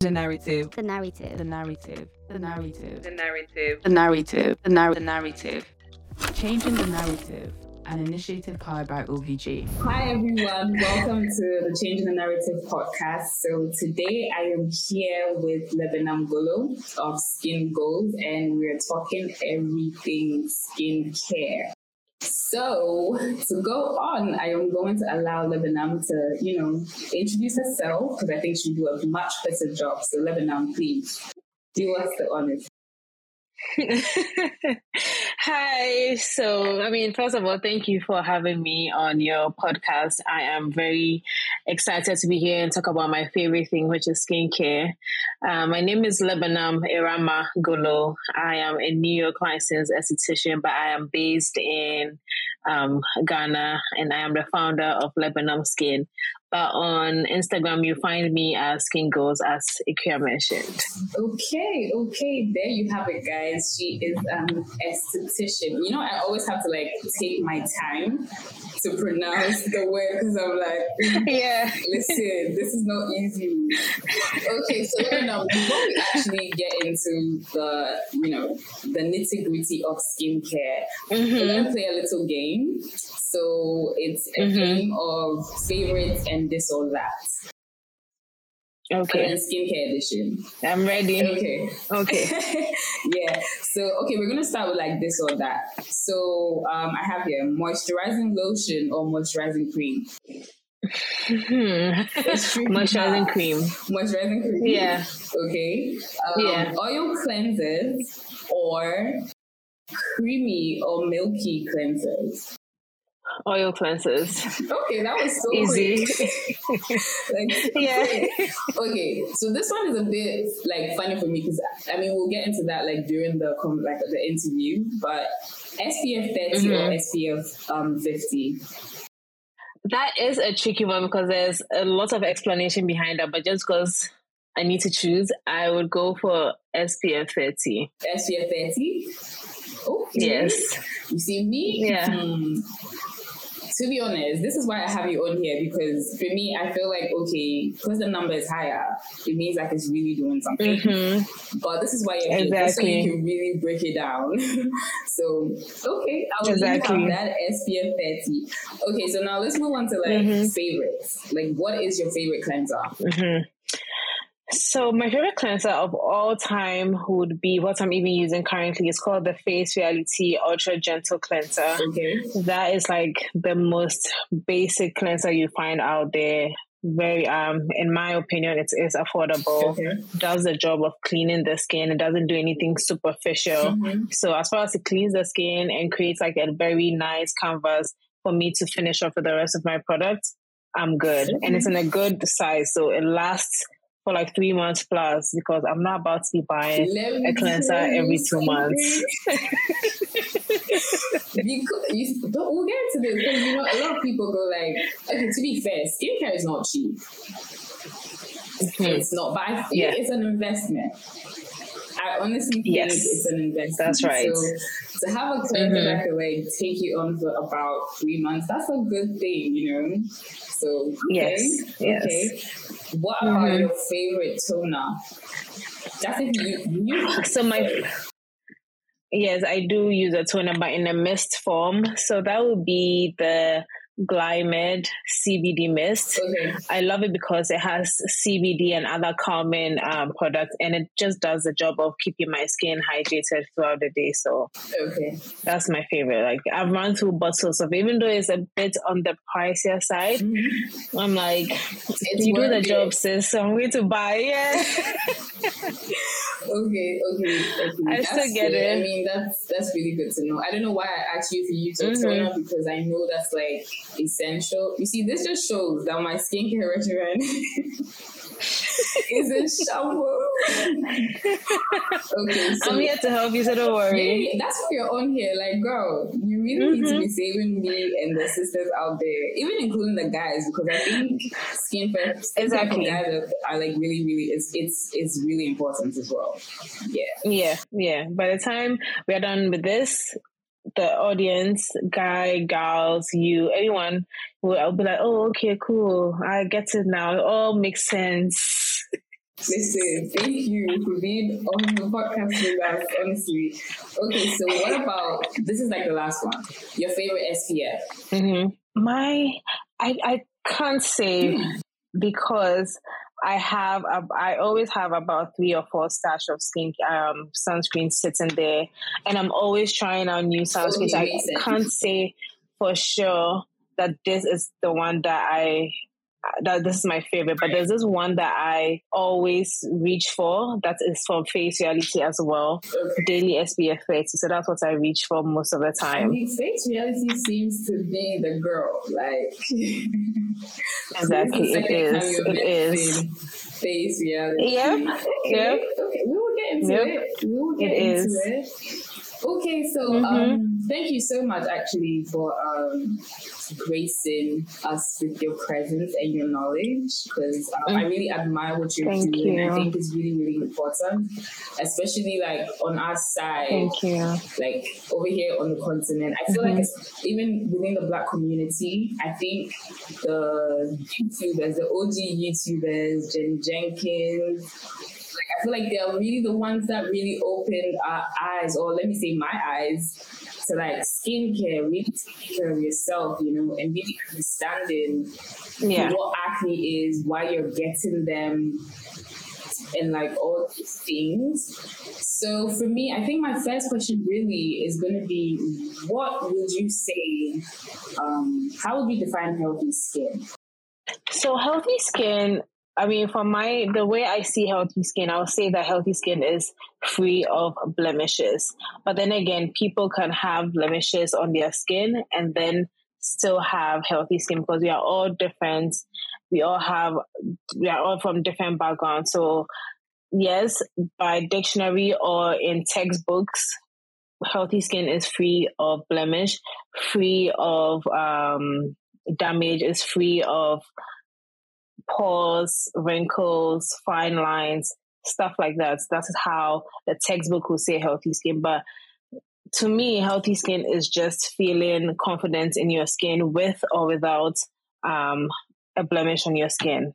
The narrative. The narrative. The narrative. The narrative. The narrative. The narrative. The narrative. The narrative. Changing the narrative. An initiative powered by OVG. Hi everyone, welcome to the Changing the Narrative podcast. So today I am here with Lebenam Golo of Skin Goals and we're talking everything skincare. So to go on, I am going to allow Lebenam to, you know, introduce herself because I think she'll do a much better job. So Lebenam, please do us the honors. Hi. So, I mean, first of all, thank you for having me on your podcast. I am very excited to be here and talk about my favorite thing, which is skincare. Uh, my name is Lebenam Irama Golo. I am a New York licensed esthetician, but I am based in um, Ghana and I am the founder of Lebenam Skin. But on Instagram, you find me as Skin Goals, as Ikea mentioned. Okay, okay, there you have it, guys. She is an esthetician. You know, I always have to like take my time to pronounce the word because I'm like, yeah, listen, this is not easy. Okay, so you know, before we actually get into the, you know, the nitty gritty of skincare, Mm-hmm. we're gonna play a little game. So it's a Mhm. game of favorites and this or that. Okay, And skincare edition. I'm ready. Okay. Okay. yeah. So okay, we're gonna start with like this or that. So um, I have here moisturizing lotion or moisturizing cream. Hmm. Moisturizing cream. Moisturizing cream. Yeah. Okay. Um, Yeah. Oil cleansers or creamy or milky cleansers. Oil cleansers. Okay, that was so Easy. like, Yeah. okay, so this one is a bit like funny for me because I mean we'll get into that like during the like the interview, but SPF 30 or Mhm. SPF um 50. That is a tricky one because there's a lot of explanation behind that, but just because I need to choose, I would go for SPF 30. SPF 30. Okay. Yes. You see me? Yeah. Hmm. To be honest, this is why I have you on here because for me, I feel like okay, because the number is higher, it means like it's really doing something. hmm But this is why you're here, just so you can really break it down. so okay, I'll Exactly. leave have that SPF 30. Okay, so now let's move on to like Mhm. favorites. Like, what is your favorite cleanser? hmm So my favorite cleanser of all time would be what I'm even using currently. It's called the Face Reality Ultra Gentle Cleanser. Okay. That is like the most basic cleanser you find out there. Very um in my opinion it is affordable. Okay. Does the job of cleaning the skin. It doesn't do anything superficial. Mhm. So as far as it cleans the skin and creates like a very nice canvas for me to finish off with the rest of my products, I'm good. And it's in a good size, so it lasts for like three months plus because I'm not about to be buying a cleanser every two months. because you, don't, we'll get to this because you know a lot of people go like, okay, to be fair, skincare is not cheap. Mm-hmm. It's not, but I think Yeah. it's an investment. I honestly think Yes. it's an investment. That's right. So to have a cleanser that can like take you on for about three months, that's a good thing, you know. So okay, Yes, yes. okay. What about Mhm. your favorite toner? That's if you you So my yes, I do use a toner, but in a mist form. So that would be the Glymed CBD mist. okay. I love it because it has CBD and other calming um, products, and it just does the job of keeping my skin hydrated throughout the day. So Okay. that's my favorite. Like I've run through bottles of, even though it's a bit on the pricier side, Mhm. I'm like, It's you do the it. job, sis. So I'm going to buy it. Okay, okay, okay. I That's still get good. it. I mean, that's that's really good to know. I don't know why I asked you to use a Mhm. toner because I know that's like essential. You see, this just shows that my skincare regimen is in shambles. okay, so I'm here to help you, so don't worry. yeah, that's why you're on here. Like, girl, you really need to Mhm. be saving me and the sisters out there, even including the guys, because I think skin for Exactly. guys are, are like really, really, it's it's it's really important as well. Yeah. Yeah, yeah. By the time we are done with this, the audience, guy, gals, you, everyone will I'll be like, oh, okay, cool. I get it now. It all makes sense. Listen, thank you for being on the podcast with us, honestly. Okay, so what about this is like the last one. Your favorite SPF? Mm-hmm. My, I, I can't say because I have, a, I always have about three or four stash of skin um, sunscreen sitting there, and I'm always trying out new sunscreens. I can't say for sure that this is the one that I that this is my favorite, but there's this one that I always reach for that is from Face Reality as well, Daily SPF 30. So that's what I reach for most of the time. I mean, Face Reality seems to be the girl, like exactly. it is. It is. Face Reality. Yeah. Okay. Yeah. Okay. We will get into yep. it. We will get it into is. it. Okay, so mm-hmm. um, thank you so much actually for um, gracing us with your presence and your knowledge because um, mm. I really admire what you're thank doing. You. I think it's really, really important, especially like on our side. Thank you. Like over here on the continent, I feel mm-hmm. like even within the Black community, I think the YouTubers, the OG YouTubers, Jen Jenkins I feel like they're really the ones that really opened our eyes, or let me say my eyes, to like skincare, really taking care of yourself, you know, and really understanding yeah. what acne is, why you're getting them, and like all these things. So for me, I think my first question really is going to be what would you say, um, how would you define healthy skin? So, healthy skin I mean, for my the way I see healthy skin, I'll say that healthy skin is free of blemishes. But then again, people can have blemishes on their skin and then still have healthy skin because we are all different. We all have we are all from different backgrounds. So yes, by dictionary or in textbooks, healthy skin is free of blemish, free of um, damage, is free of pores, wrinkles, fine lines, stuff like that. That is how the textbook will say healthy skin. But to me, healthy skin is just feeling confident in your skin with or without um, a blemish on your skin.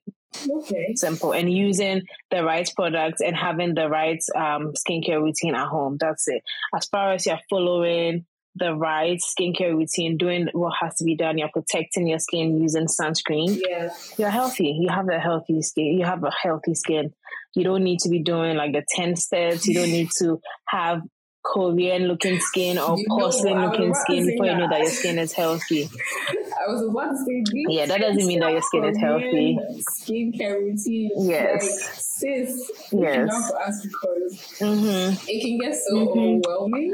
Okay. Simple. And using the right products and having the right um, skincare routine at home. That's it. As far as you're following the right skincare routine, doing what has to be done. You're protecting your skin using sunscreen. Yeah. You're healthy. You have a healthy skin. You have a healthy skin. You don't need to be doing like the 10 steps. You don't need to have Korean looking skin or you porcelain looking skin before that. you know that your skin is healthy. I was about to say Yeah, that doesn't mean that your skin is healthy. Skincare routine. Yes. Like, sis, yes. not for us because mm-hmm. it can get so mm-hmm. overwhelming.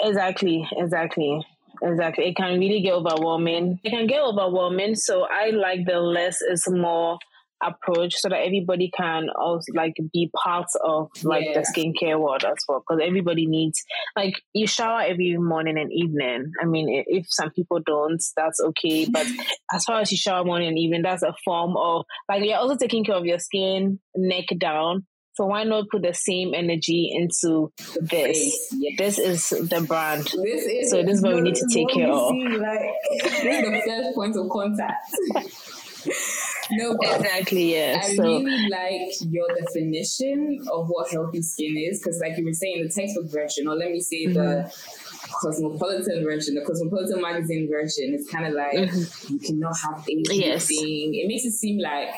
Exactly, exactly. Exactly. It can really get overwhelming. It can get overwhelming. So I like the less is more approach so that everybody can also like be part of like yeah. the skincare world as well because everybody needs like you shower every morning and evening i mean if some people don't that's okay but as far as you shower morning and evening that's a form of like you're also taking care of your skin neck down so why not put the same energy into this? Yes. This is the brand. This is so this is what we need to take care of. like, this is the first point of contact. no, exactly. Yeah. I so, really like your definition of what healthy skin is because, like you were saying, the textbook version, or let me say mm-hmm. the cosmopolitan version, the cosmopolitan magazine version, is kind of like mm-hmm. you cannot have anything. Yes. It makes it seem like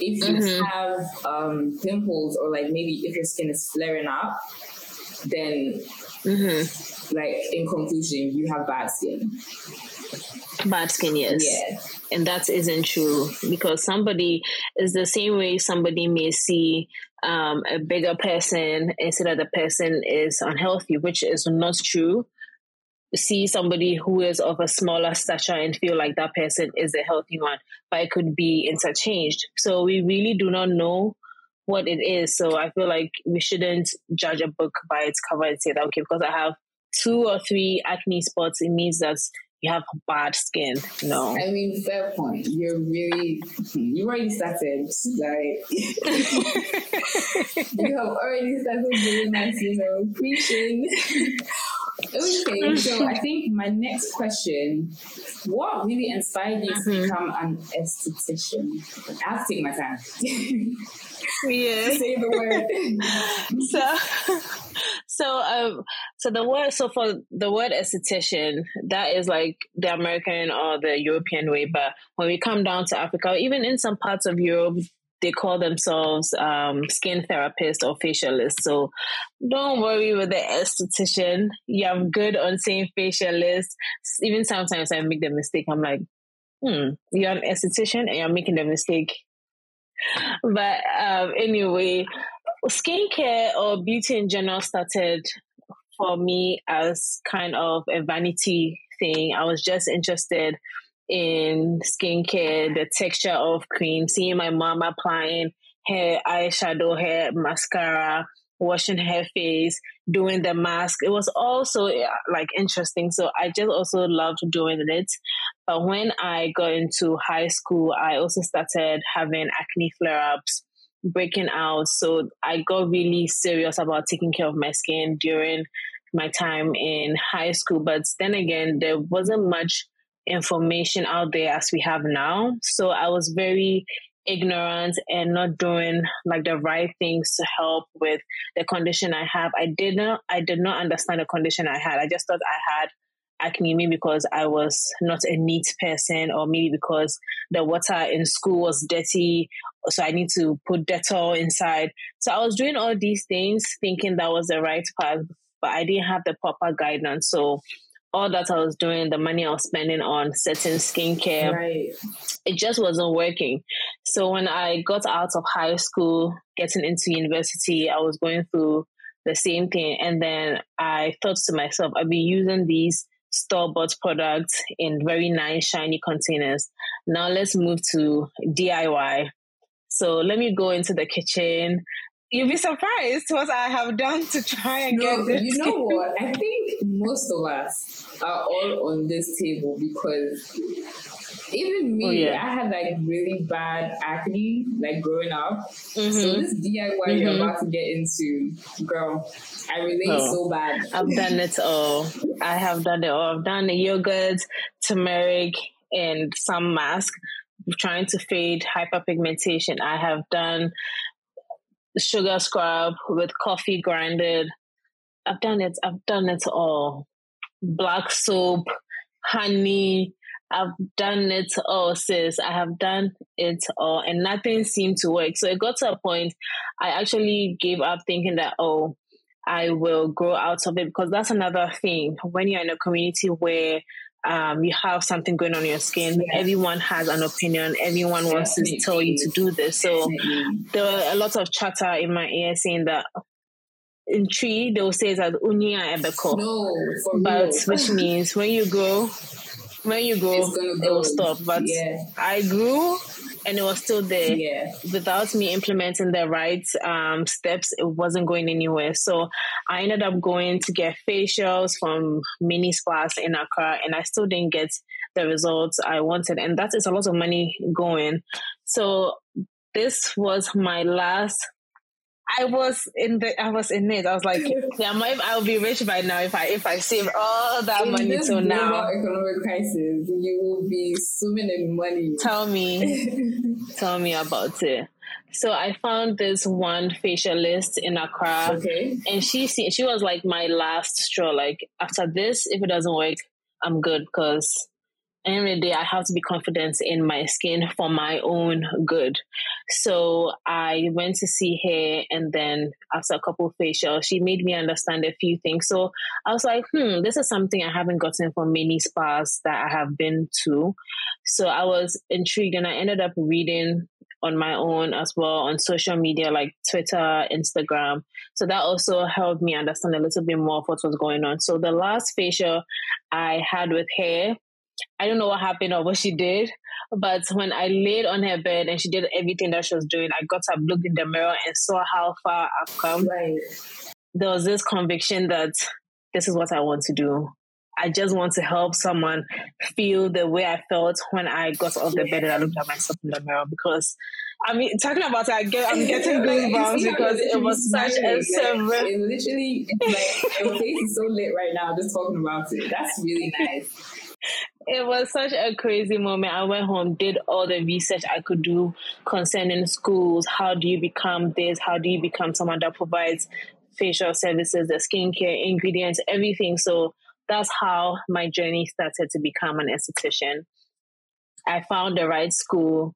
if you mm-hmm. have um, pimples or like maybe if your skin is flaring up, then mm-hmm. like in conclusion, you have bad skin. Bad skin, yes. Yeah. And that isn't true because somebody is the same way somebody may see um, a bigger person and say that the person is unhealthy, which is not true see somebody who is of a smaller stature and feel like that person is a healthy one, but it could be interchanged. So we really do not know what it is. So I feel like we shouldn't judge a book by its cover and say that, okay, because I have two or three acne spots, it means that you have bad skin. No. I mean, fair point. You're really, you already started. Like, you have already started doing that, you know, preaching. Okay, so I think my next question: What really inspired you to Mhm. become an esthetician? I have to take my time. Yeah. Say the word. so so um so the word so for the word esthetician that is like the american or the european way but when we come down to africa even in some parts of europe they call themselves um, skin therapist or facialist. So don't worry with the esthetician. I'm good on saying facialist. Even sometimes I make the mistake. I'm like, hmm, you're an esthetician and you're making the mistake. But um, anyway, skincare or beauty in general started for me as kind of a vanity thing. I was just interested in skincare, the texture of cream, seeing my mom applying her eyeshadow, her mascara, washing her face, doing the mask. It was also uh, like interesting. So I just also loved doing it. But when I got into high school, I also started having acne flare ups breaking out. So I got really serious about taking care of my skin during my time in high school. But then again, there wasn't much information out there as we have now. So I was very ignorant and not doing like the right things to help with the condition I have. I did not I did not understand the condition I had. I just thought I had acne maybe because I was not a neat person or maybe because the water in school was dirty so I need to put Dettol inside. So I was doing all these things thinking that was the right path, but I didn't have the proper guidance. So all that I was doing, the money I was spending on certain skincare, Right. it just wasn't working. So when I got out of high school, getting into university, I was going through the same thing. And then I thought to myself, I'd be using these store bought products in very nice, shiny containers. Now let's move to DIY. So let me go into the kitchen. You'll be surprised what I have done to try and No, get this. you know what? I think most of us are all on this table because even me, Oh, yeah. I had like really bad acne like growing up. So Mhm. this DIY you're about to get into, girl, I relate Oh. so bad. I've done it all. I have done it all. I've done the yogurt, turmeric, and some mask trying to fade hyperpigmentation. I have done sugar scrub with coffee grinded. I've done it. I've done it all. Black soap, honey. I've done it all, sis. I have done it all, and nothing seemed to work. So it got to a point I actually gave up thinking that, oh, I will grow out of it because that's another thing. When you're in a community where um, you have something going on your skin, Yeah. everyone has an opinion. Everyone wants to tell you to do this. So Definitely. there were a lot of chatter in my ear saying that in Twi they will say that unia ebeko, No, but real. which means when you grow, when you grow, It's gonna it will stop. But Yeah. I grew and it was still there Yeah. without me implementing the right um, steps, it wasn't going anywhere. So I ended up going to get facials from mini spas in Accra, and I still didn't get the results I wanted. And that is a lot of money going. So this was my last. I was in the. I was in it. I was like, yeah, my, I'll be rich by now if I if I save all that In money till now. economic crisis, you will be swimming in money. Tell me. tell me about it. So I found this one facialist in Accra, Okay. and she she was like my last straw. Like after this, if it doesn't work, I'm good because end of the day, I have to be confident in my skin for my own good. So I went to see her, and then after a couple of facials, she made me understand a few things. So I was like, hmm, this is something I haven't gotten from many spas that I have been to. So I was intrigued, and I ended up reading on my own as well on social media like Twitter, Instagram. So that also helped me understand a little bit more of what was going on. So the last facial I had with her, I don't know what happened or what she did, but when I laid on her bed and she did everything that she was doing, I got up, looked in the mirror, and saw how far I've come. Right. There was this conviction that this is what I want to do. I just want to help someone feel the way I felt when I got off the bed and I looked at myself in the mirror because I mean talking about it I get I'm getting goosebumps because it was such a silver. It literally like your face is so lit right now just talking about it. That's really nice it was such a crazy moment. I went home, did all the research I could do concerning schools. How do you become this? How do you become someone that provides facial services, the skincare, ingredients, everything? So that's how my journey started to become an esthetician. I found the right school,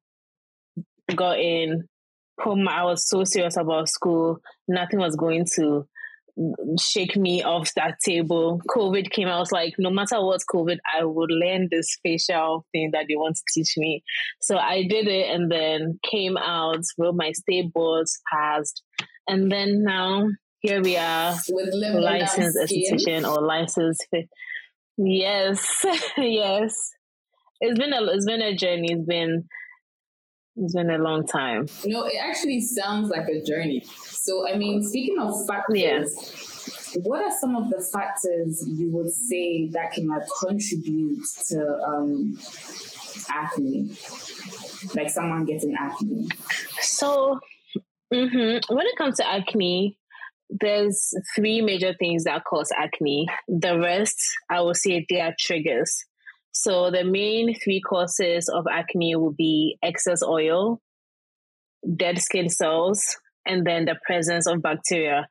got in. I was so serious about school. Nothing was going to shake me off that table. COVID came. I was like, no matter what COVID, I would learn this facial thing that they want to teach me. So I did it and then came out, wrote my state boards, passed. And then now here we are, with licensed esthetician or licensed. Yes, yes. It's been a it's been a journey. It's been it's been a long time. No, it actually sounds like a journey. So, I mean, speaking of factors, yeah. what are some of the factors you would say that can like, contribute to um, acne? Like someone getting acne? So, mm-hmm. when it comes to acne, there's three major things that cause acne. The rest, I would say, they are triggers. So the main three causes of acne will be excess oil, dead skin cells, and then the presence of bacteria.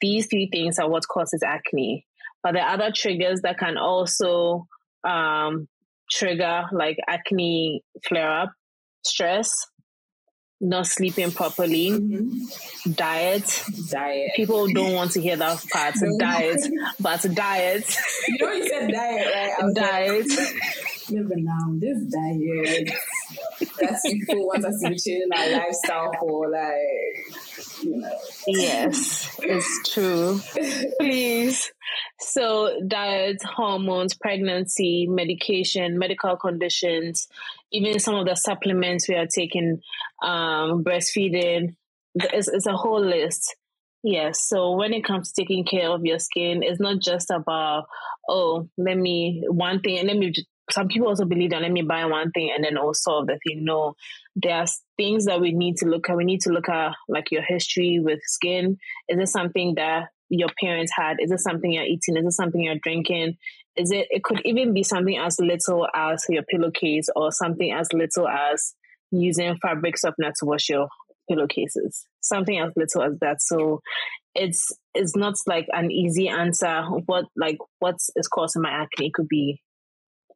These three things are what causes acne. But the other triggers that can also um, trigger like acne flare up, stress, not sleeping properly, mm-hmm. diet. Diet. People don't want to hear that part. diet, but diet. You know, you said diet, right? I'm diet. Remember now, this diet. That's people want us to be changing our lifestyle for like, you know. Yes, it's true. Please. So, diet, hormones, pregnancy, medication, medical conditions, even some of the supplements we are taking, um, breastfeeding, it's, it's a whole list. Yes. So when it comes to taking care of your skin, it's not just about, oh, let me, one thing, and let me, some people also believe that let me buy one thing and then all solve the thing. No, there's things that we need to look at. We need to look at like your history with skin. Is it something that your parents had? Is it something you're eating? Is it something you're drinking? Is it it could even be something as little as your pillowcase or something as little as using fabric softener to wash your pillowcases. Something as little as that. So it's it's not like an easy answer. What like what is causing my acne it could be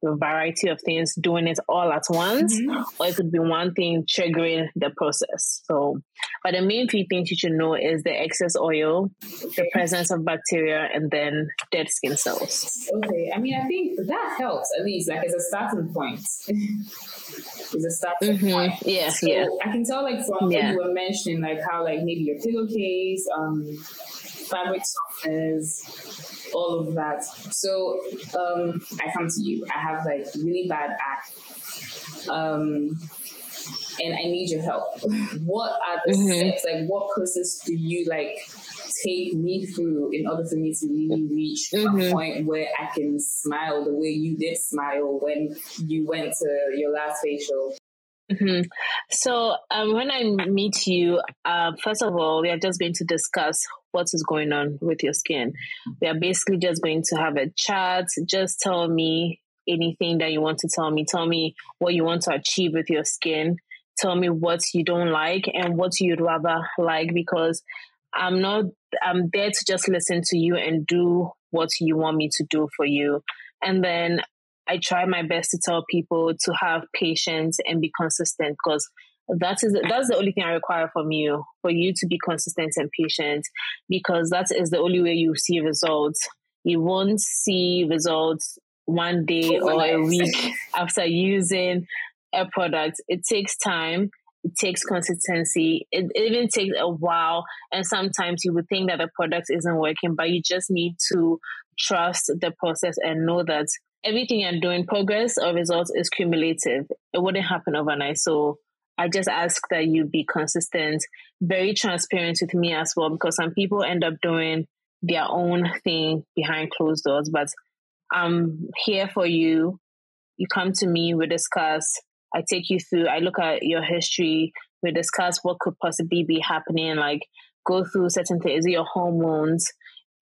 variety of things doing it all at once, mm-hmm. or it could be one thing triggering the process. So, but the main three things you should know is the excess oil, the presence of bacteria, and then dead skin cells. Okay, I mean, I think that helps at least, like as a starting point. is a starting mm-hmm. point. Yeah, so yeah. I can tell, like from yeah. what you were mentioning, like how like maybe your pillowcase, um, fabric softeners all of that. So um, I come to you. I have like really bad acne. Um, and I need your help. what are the mm-hmm. steps? Like, what process do you like take me through in order for me to really reach mm-hmm. a point where I can smile the way you did smile when you went to your last facial? Mm-hmm. So um, when I meet you, uh, first of all, we are just going to discuss what is going on with your skin. We are basically just going to have a chat. Just tell me anything that you want to tell me. Tell me what you want to achieve with your skin. Tell me what you don't like and what you'd rather like because I'm not, I'm there to just listen to you and do what you want me to do for you. And then I try my best to tell people to have patience and be consistent because that is that's the only thing I require from you for you to be consistent and patient because that is the only way you see results. You won't see results one day or a week after using a product. It takes time. It takes consistency. It, it even takes a while. And sometimes you would think that the product isn't working, but you just need to trust the process and know that everything you're doing, progress or results is cumulative. It wouldn't happen overnight. So I just ask that you be consistent, very transparent with me as well, because some people end up doing their own thing behind closed doors. But I'm here for you. You come to me, we discuss. I take you through, I look at your history, we discuss what could possibly be happening, like go through certain things. Is it your hormones?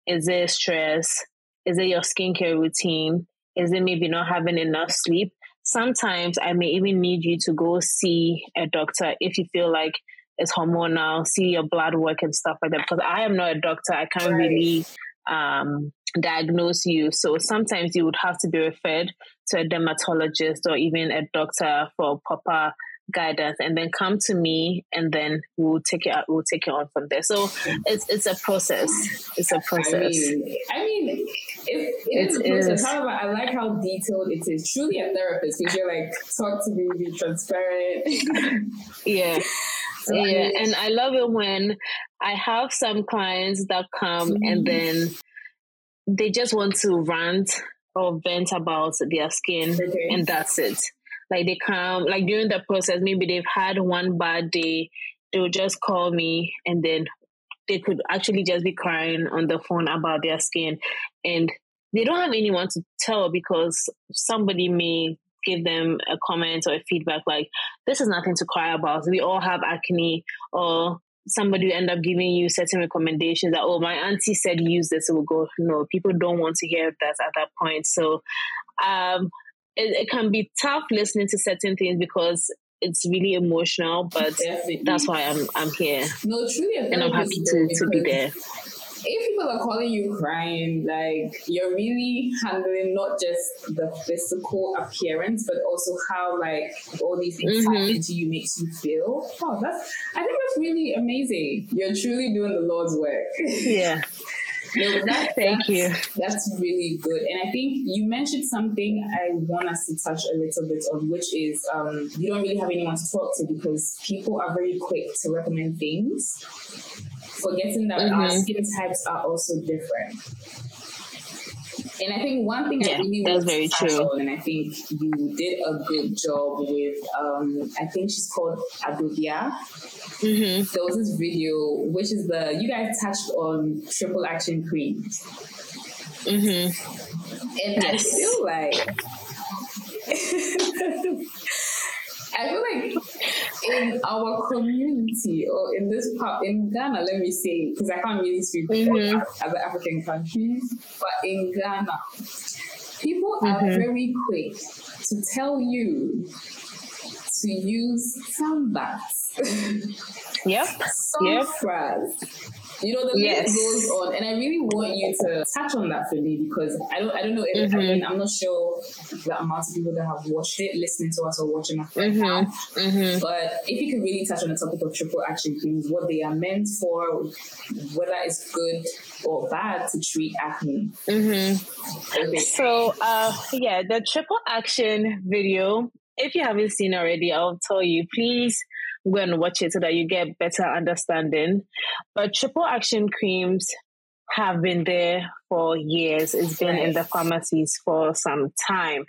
Is it stress? Is it your skincare routine? Is it maybe not having enough sleep? Sometimes I may even need you to go see a doctor if you feel like it's hormonal, see your blood work and stuff like that. Because I am not a doctor, I can't Right. really um, diagnose you. So sometimes you would have to be referred to a dermatologist or even a doctor for proper guidance and then come to me and then we'll take it we'll take it on from there so it's it's a process it's a process I mean, I mean, it, it is a process. is. However, I like how detailed it is. Truly a therapist because you're like, talk to me, be transparent. yeah So, I yeah mean, and i love it when i have some clients that come and Mhm. then they just want to rant or vent about their skin okay. and that's it. Like they come, like during the process, maybe they've had one bad day, they will just call me and then they could actually just be crying on the phone about their skin and they don't have anyone to tell because somebody may give them a comment or a feedback like this is nothing to cry about we all have acne or somebody will end up giving you certain recommendations that oh my auntie said use this it will go no people don't want to hear that at that point. So um it, it can be tough listening to certain things because it's really emotional but Definitely. that's why i'm i'm here. No, truly and i'm happy to to be there if people are calling you crying, like you're really handling not just the physical appearance, but also how like all these things Mhm. happen to you makes you feel. Oh, that's I think that's really amazing. You're truly doing the Lord's work. yeah No, that, Thank that's, you. That's really good. And I think you mentioned something I want us to touch a little bit on, which is um, you don't really have anyone to talk to because people are very quick to recommend things, forgetting that our Mhm. skin types are also different. And I think one thing I Yeah, really that's very to true. on, and I think you did a good job with, um, I think she's called Adobea hmm there was this video which is the you guys touched on triple action creams hmm and i Yes. feel like i feel like in our community or in this part in ghana let me say because i can't really speak for Mhm. other african countries but in ghana people are Mhm. very quick to tell you to use sunbats yep Yep. You know, the Yes. list goes on, and I really want you to touch on that for me because I don't, I don't know if I Mhm. mean, I'm not sure the amount of people that have watched it, listening to us, or watching us right hmm now. hmm But if you could really touch on the topic of triple action creams, what they are meant for, whether it's good or bad to treat acne. hmm Okay. So, uh, yeah, the triple action video. If you haven't seen already, I'll tell you. Please go and watch it so that you get better understanding. But triple action creams have been there for years. It's been in the pharmacies for some time,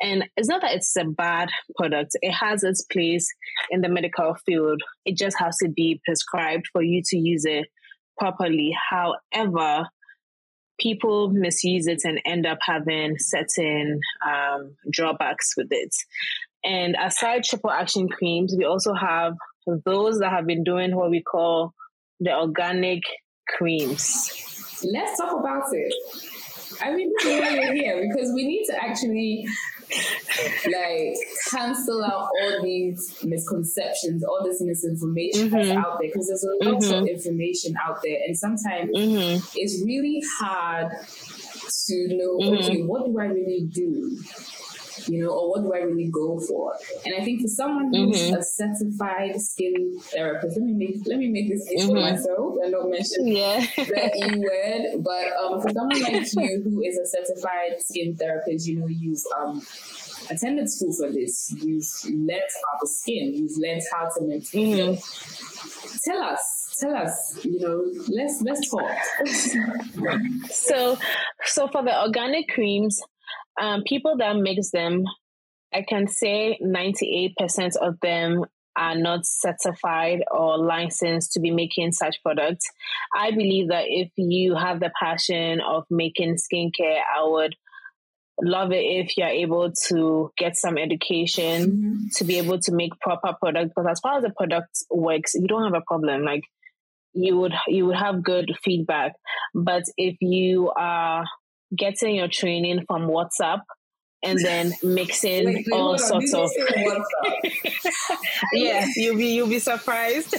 and it's not that it's a bad product. It has its place in the medical field. It just has to be prescribed for you to use it properly. However, people misuse it and end up having certain um, drawbacks with it. And aside triple action creams, we also have those that have been doing what we call the organic creams. Let's talk about it. I mean, this is why we're here because we need to actually like cancel out all these misconceptions, all this misinformation that's Mhm. out there because there's a lot of Mhm. information out there, and sometimes hmm it's really hard to know Mhm. okay, what do I really do? You know, or what do I really go for? And I think for someone who's Mhm. a certified skin therapist, let me make let me make this easy for Mhm. myself and not mention Yeah. the E word, but um, for someone like you who is a certified skin therapist, you know, you've um, attended school for this, you've learned about the skin, you've learned how to maintain Mhm. it. Tell us, tell us, you know, let's let's talk. so, so for the organic creams, um, people that mix them, I can say 98% of them are not certified or licensed to be making such products. I believe that if you have the passion of making skincare, I would love it if you're able to get some education Mm-hmm. to be able to make proper product because as far as the product works you don't have a problem like you would you would have good feedback but if you are getting your training from whatsapp and then mixing wait, all sorts of yeah, you'll be you'll be surprised.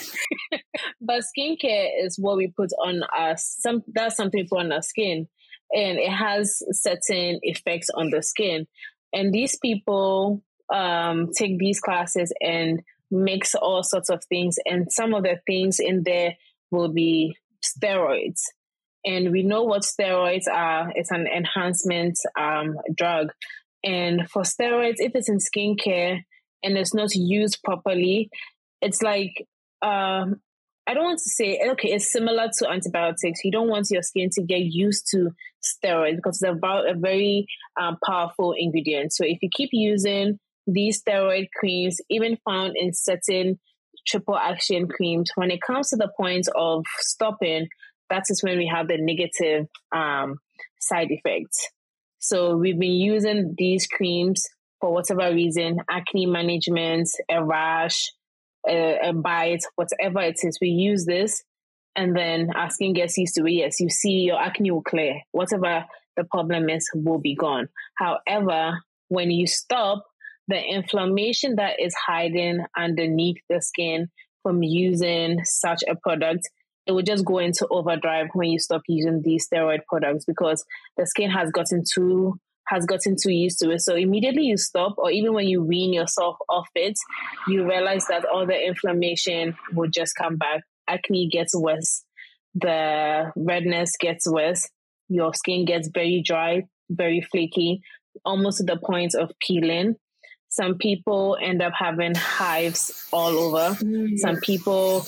but skincare is what we put on us. Some that's something we put on our skin, and it has certain effects on the skin. And these people um, take these classes and mix all sorts of things, and some of the things in there will be steroids. And we know what steroids are. It's an enhancement um, drug. And for steroids, if it's in skincare, and it's not used properly, it's like um, I don't want to say okay, it's similar to antibiotics. You don't want your skin to get used to steroids because it's about a very um, powerful ingredient. So if you keep using these steroid creams, even found in certain triple action creams, when it comes to the point of stopping, that is when we have the negative um, side effects. So we've been using these creams for whatever reason, acne management, a rash, a, a bite, whatever it is. We use this and then skin gets used to it. Yes, you see your acne will clear. Whatever the problem is will be gone. However, when you stop, the inflammation that is hiding underneath the skin from using such a product it will just go into overdrive when you stop using these steroid products because the skin has gotten too has gotten too used to it. So immediately you stop, or even when you wean yourself off it, you realize that all the inflammation will just come back. Acne gets worse, the redness gets worse, your skin gets very dry, very flaky, almost to the point of peeling. Some people end up having hives all over. Mm. Some people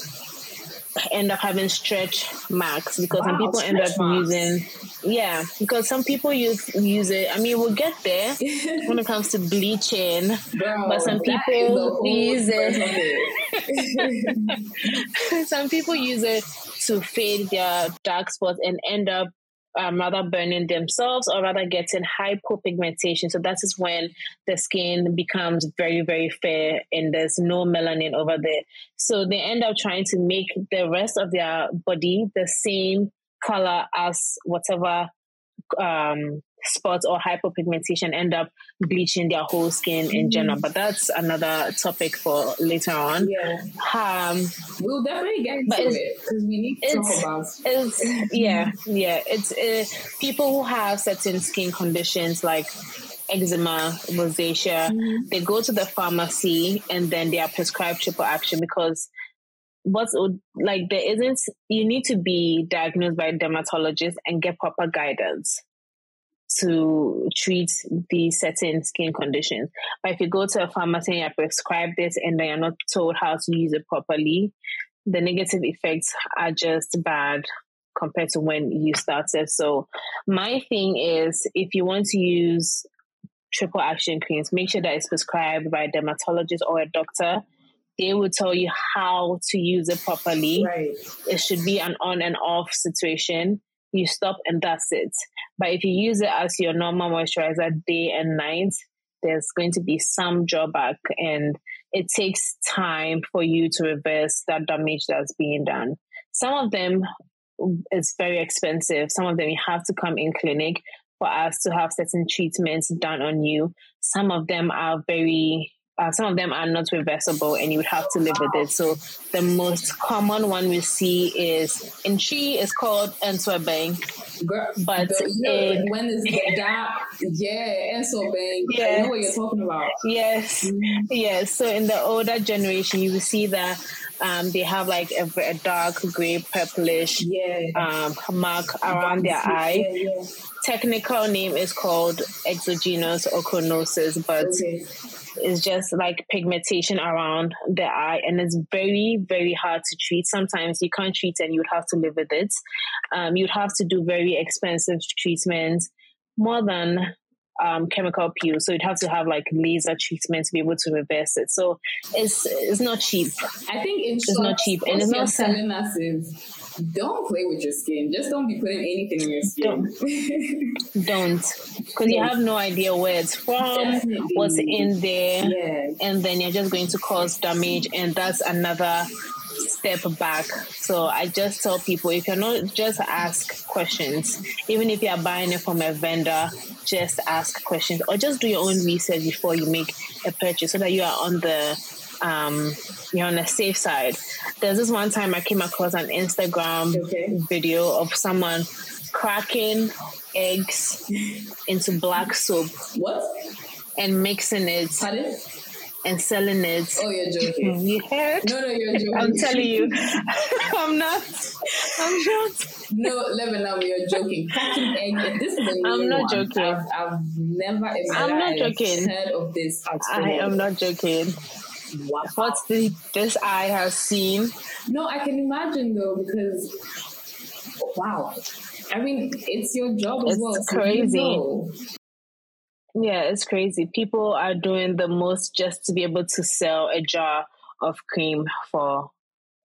end up having stretch marks because some people end up marks. using yeah because some people use use it i mean we'll get there when it comes to bleaching Bro, But some people is the whole use it. purpose of it. some people use it to fade their dark spots and end up um, rather burning themselves or rather getting hypopigmentation. So that is when the skin becomes very, very fair and there's no melanin over there. So they end up trying to make the rest of their body the same color as whatever um, spots or hyperpigmentation end up bleaching their whole skin in general. But that's another topic for later on. yeah, Um, we'll definitely get into it's- it because we need to talk about. it's yeah, yeah. It's uh, people who have certain skin conditions like eczema, rosacea. They go to the pharmacy and then they are prescribed triple action because what's like there isn't. You need to be diagnosed by a dermatologist and get proper guidance to treat these certain skin conditions. But if you go to a pharmacy and you're prescribed it and then you're not told how to use it properly, the negative effects are just bad compared to when you started. So my thing is if you want to use triple action creams, make sure that it's prescribed by a dermatologist or a doctor. They will tell you how to use it properly. Right. It should be an on and off situation. You stop and that's it. But if you use it as your normal moisturizer day and night, there's going to be some drawback and it takes time for you to reverse that damage that's being done. Some of them is very expensive. Some of them you have to come in clinic for us to have certain treatments done on you. Some of them are very uh, some of them are not reversible and you would have to live with it. So the most common one we see is in Twi is called. Girl, But the, you know, in- when is the that yeah, so bang, I know what you're talking about. Yes, yes. So in the older generation, you will see that um, they have like a, a dark gray purplish Yeah. um, mark around their eye. Yeah, yeah. Technical name is called exogenous ochronosis, but Okay. It's just like pigmentation around the eye and it's very very hard to treat. Sometimes you can't treat and you'd have to live with it. Um, you'd have to do very expensive treatments more than um, chemical peel so you'd have to have like laser treatment to be able to reverse it. So it's it's not cheap. I think in It's short, not cheap, and it's not us is don't play with your skin. Just don't be putting anything in your skin. Don't, because you have no idea where it's from, Definitely. what's in there, yeah. and then you're just going to cause damage, and that's another step back. So I just tell people if you're not, just ask questions. Even if you're buying it from a vendor, just ask questions or just do your own research before you make a purchase so that you are on the um, you're on the safe side. There's this one time I came across an Instagram Okay. video of someone cracking eggs into black soap What? and mixing it Pardon? and selling it. Oh, you're joking. You heard? No, no, you're joking. I'm telling you, I'm not. I'm not. No, Lebenam, you're joking. Cracking egg. This is a new I'm not one. joking. I've, I've never I'm not joking. heard of this. I am not joking. Wow. What's the this eye has seen? No, I can imagine though because wow. I mean, it's your job as It's well. so you crazy. know. Yeah, it's crazy. People are doing the most just to be able to sell a jar of cream for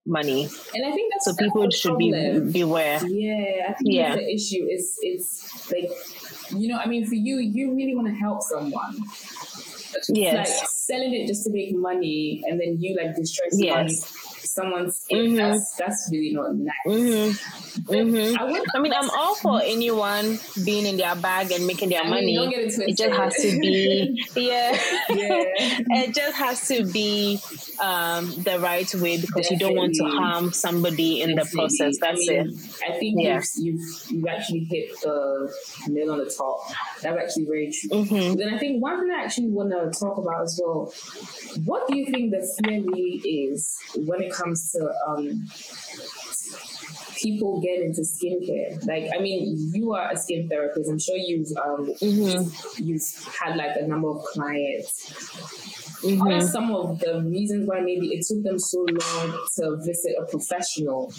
money. And I think that's So people should be beware. Yeah, I think Yeah. the issue. is it's like you know, I mean, for you, you really want to help someone. Yes. Like selling it just to make money, and then you like destroy someone's Yes. Someone's. Mhm. That's that's really not nice. hmm hmm I, would, I mean, I'm all for anyone being in their bag and making their I mean, don't money. get it It just has to be, yeah. yeah. it just has to be um, the right way because you don't want to harm somebody in the process. That's I it. I think Yeah. you've, you've you've actually hit the nail on the top. That's actually very true. hmm Then I think one thing I actually want to talk about as well. What do you think the fear really is when it comes to um, people get into skincare? Like, I mean, you are a skin therapist. I'm sure you've um, hmm you've had like a number of clients. hmm What are some of the reasons why maybe it took them so long to visit a professional?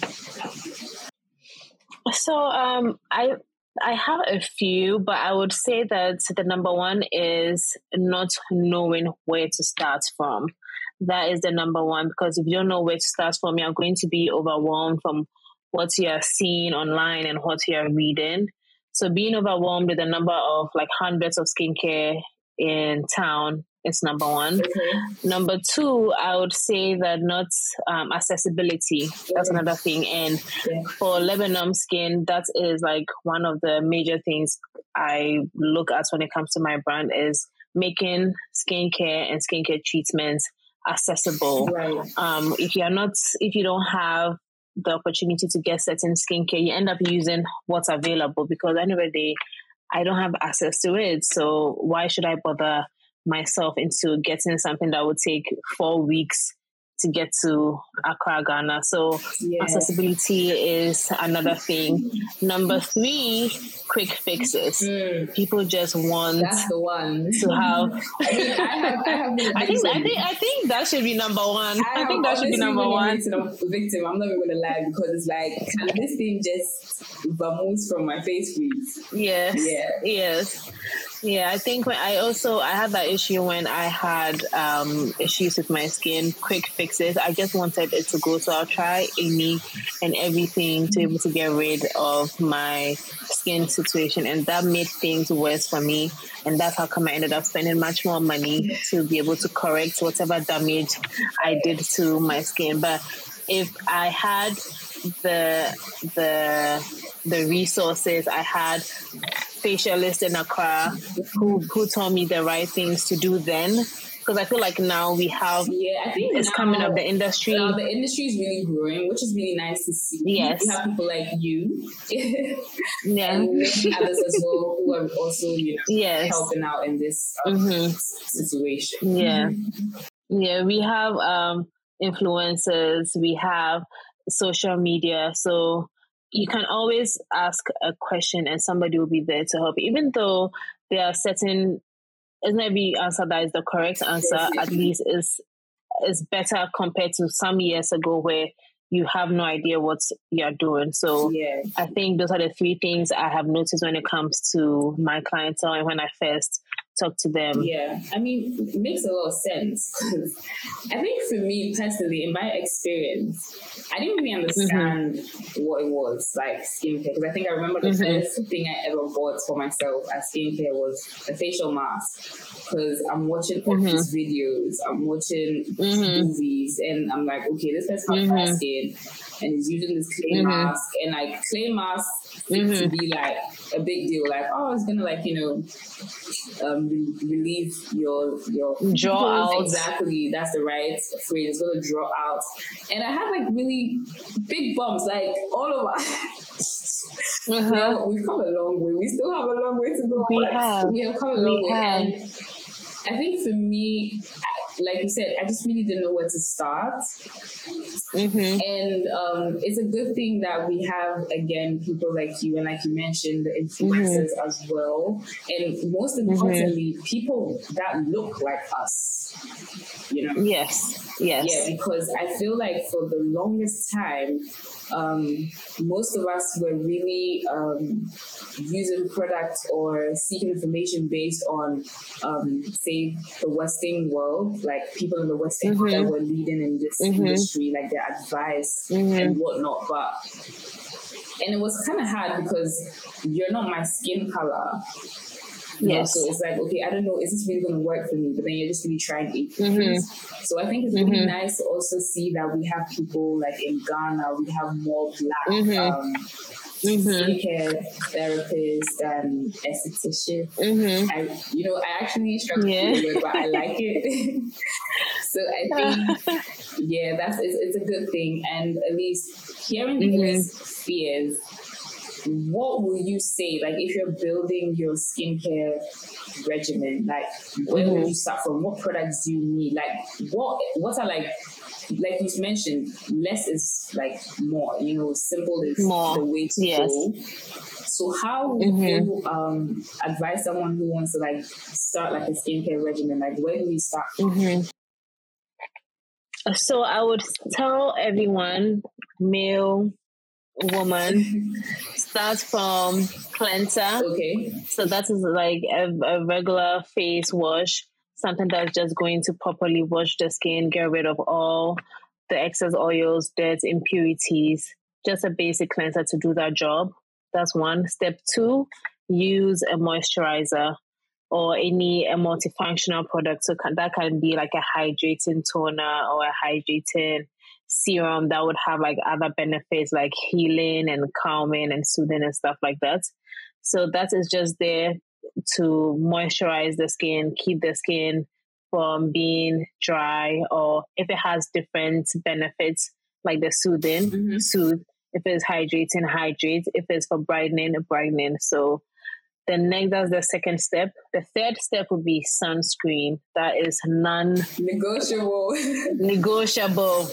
So um, I I have a few, but I would say that the number one is not knowing where to start from. That is the number one because if you don't know where to start from, you're going to be overwhelmed from what you are seeing online and what you are reading. So being overwhelmed with the number of like hundreds of skincare in town is number one. Okay. Number two, I would say that not um, accessibility. That's Mhm. another thing. And Yeah. for Lebenam Skin, that is like one of the major things I look at when it comes to my brand is making skincare and skincare treatments accessible. Right. Um, if you're not, if you don't have the opportunity to get certain skincare, you end up using what's available because at the end of the day, I don't have access to it. So why should I bother myself into getting something that would take four weeks to get to Accra, Ghana? So Yeah. accessibility is another thing. Number three, quick fixes. Mm, People just want that's the one. to have. I mean, I have, I have think I think I think that should be number one. I, have think that should be number one. Victim, victim. I'm not even gonna lie because it's like, can this thing just vamoose from my face, please? Yes. Yeah. Yes. Yeah, I think when I also I had that issue when I had um, issues with my skin. Quick fixes. I just wanted it to go, so I'll try any and everything to able to get rid of my skin situation, and that made things worse for me. And that's how come I ended up spending much more money to be able to correct whatever damage I did to my skin. But if I had the the the resources I had facialist in Accra who who told me the right things to do then because I feel like now we have Yeah, I think it's now- coming up the industry the industry is really growing, which is really nice to see. Yes. we have people like you yeah and others as well who are also you know yes helping out in this uh, Mhm. situation. yeah yeah we have um influencers we have social media so you can always ask a question and somebody will be there to help even though there are certain it's not every answer that is the correct answer at least is is better compared to some years ago where you have no idea what you're doing. So Yeah, I think those are the three things I have noticed when it comes to my clientele and when I first talk to them. Yeah, I mean, it makes a lot of sense. I think for me personally, in my experience, I didn't really understand mm-hmm. what it was like skincare because I think I remember the mm-hmm. first thing I ever bought for myself as skincare was a facial mask because I'm watching all mm-hmm. these videos, I'm watching mm-hmm. movies, and I'm like, okay, this person has mm-hmm. skin and he's using this clay mm-hmm. mask, and like clay mask mm-hmm. to be like a big deal, like oh, it's gonna like you know um, relieve your your draw out exactly. That's the right phrase. It's gonna draw out, and I had like really big bumps, like all over. Uh-huh. We've come a long way. We still have a long way to go. We have. We have come a long we way. Have. And I think for me, like you said, I just really didn't know where to start. Mm-hmm. And um, it's a good thing that we have, again, people like you and like you mentioned, the influencers mm-hmm. as well. And most mm-hmm. importantly, mm-hmm. people that look like us. You know? Yes. Yes. Yeah, because I feel like for the longest time, um, most of us were really um, using products or seeking information based on, um, say, the Western world, like people in the Western mm-hmm. that were leading in this mm-hmm. industry, like their advice mm-hmm. and whatnot. But and it was kind of hard because you're not my skin color. Yes. so it's like, okay, I don't know, is this really going to work for me? But then you're just really trying eight mm-hmm. So I think it's really mm-hmm. nice to also see that we have people like in Ghana, we have more black mm-hmm. um, mm-hmm. skincare therapists and esthetician. Mm-hmm. I, you know, I actually struggle yeah. with it, but I like it. so I think, yeah, that's it's, it's, a good thing. And at least hearing mm-hmm. these fears what will you say like if you're building your skincare regimen like where mm-hmm. will you start from what products do you need like what what are like like you mentioned less is like more you know simple is more. the way to yes. go so how would mm-hmm. you um, advise someone who wants to like start like a skincare regimen like where do we start mm-hmm. so i would tell everyone male woman starts from cleanser. Okay. So that is like a, a, regular face wash, something that's just going to properly wash the skin, get rid of all the excess oils, dirt, impurities. Just a basic cleanser to do that job. That's one. Step two, use a moisturizer or any a multifunctional product. So that can be like a hydrating toner or a hydrating serum that would have like other benefits like healing and calming and soothing and stuff like that. So that is just there to moisturize the skin, keep the skin from being dry, or if it has different benefits like the soothing, mm-hmm. soothe. If it's hydrating, hydrate. If it's for brightening, brightening. So the next, that's the second step. The third step would be sunscreen. That is non negotiable. negotiable.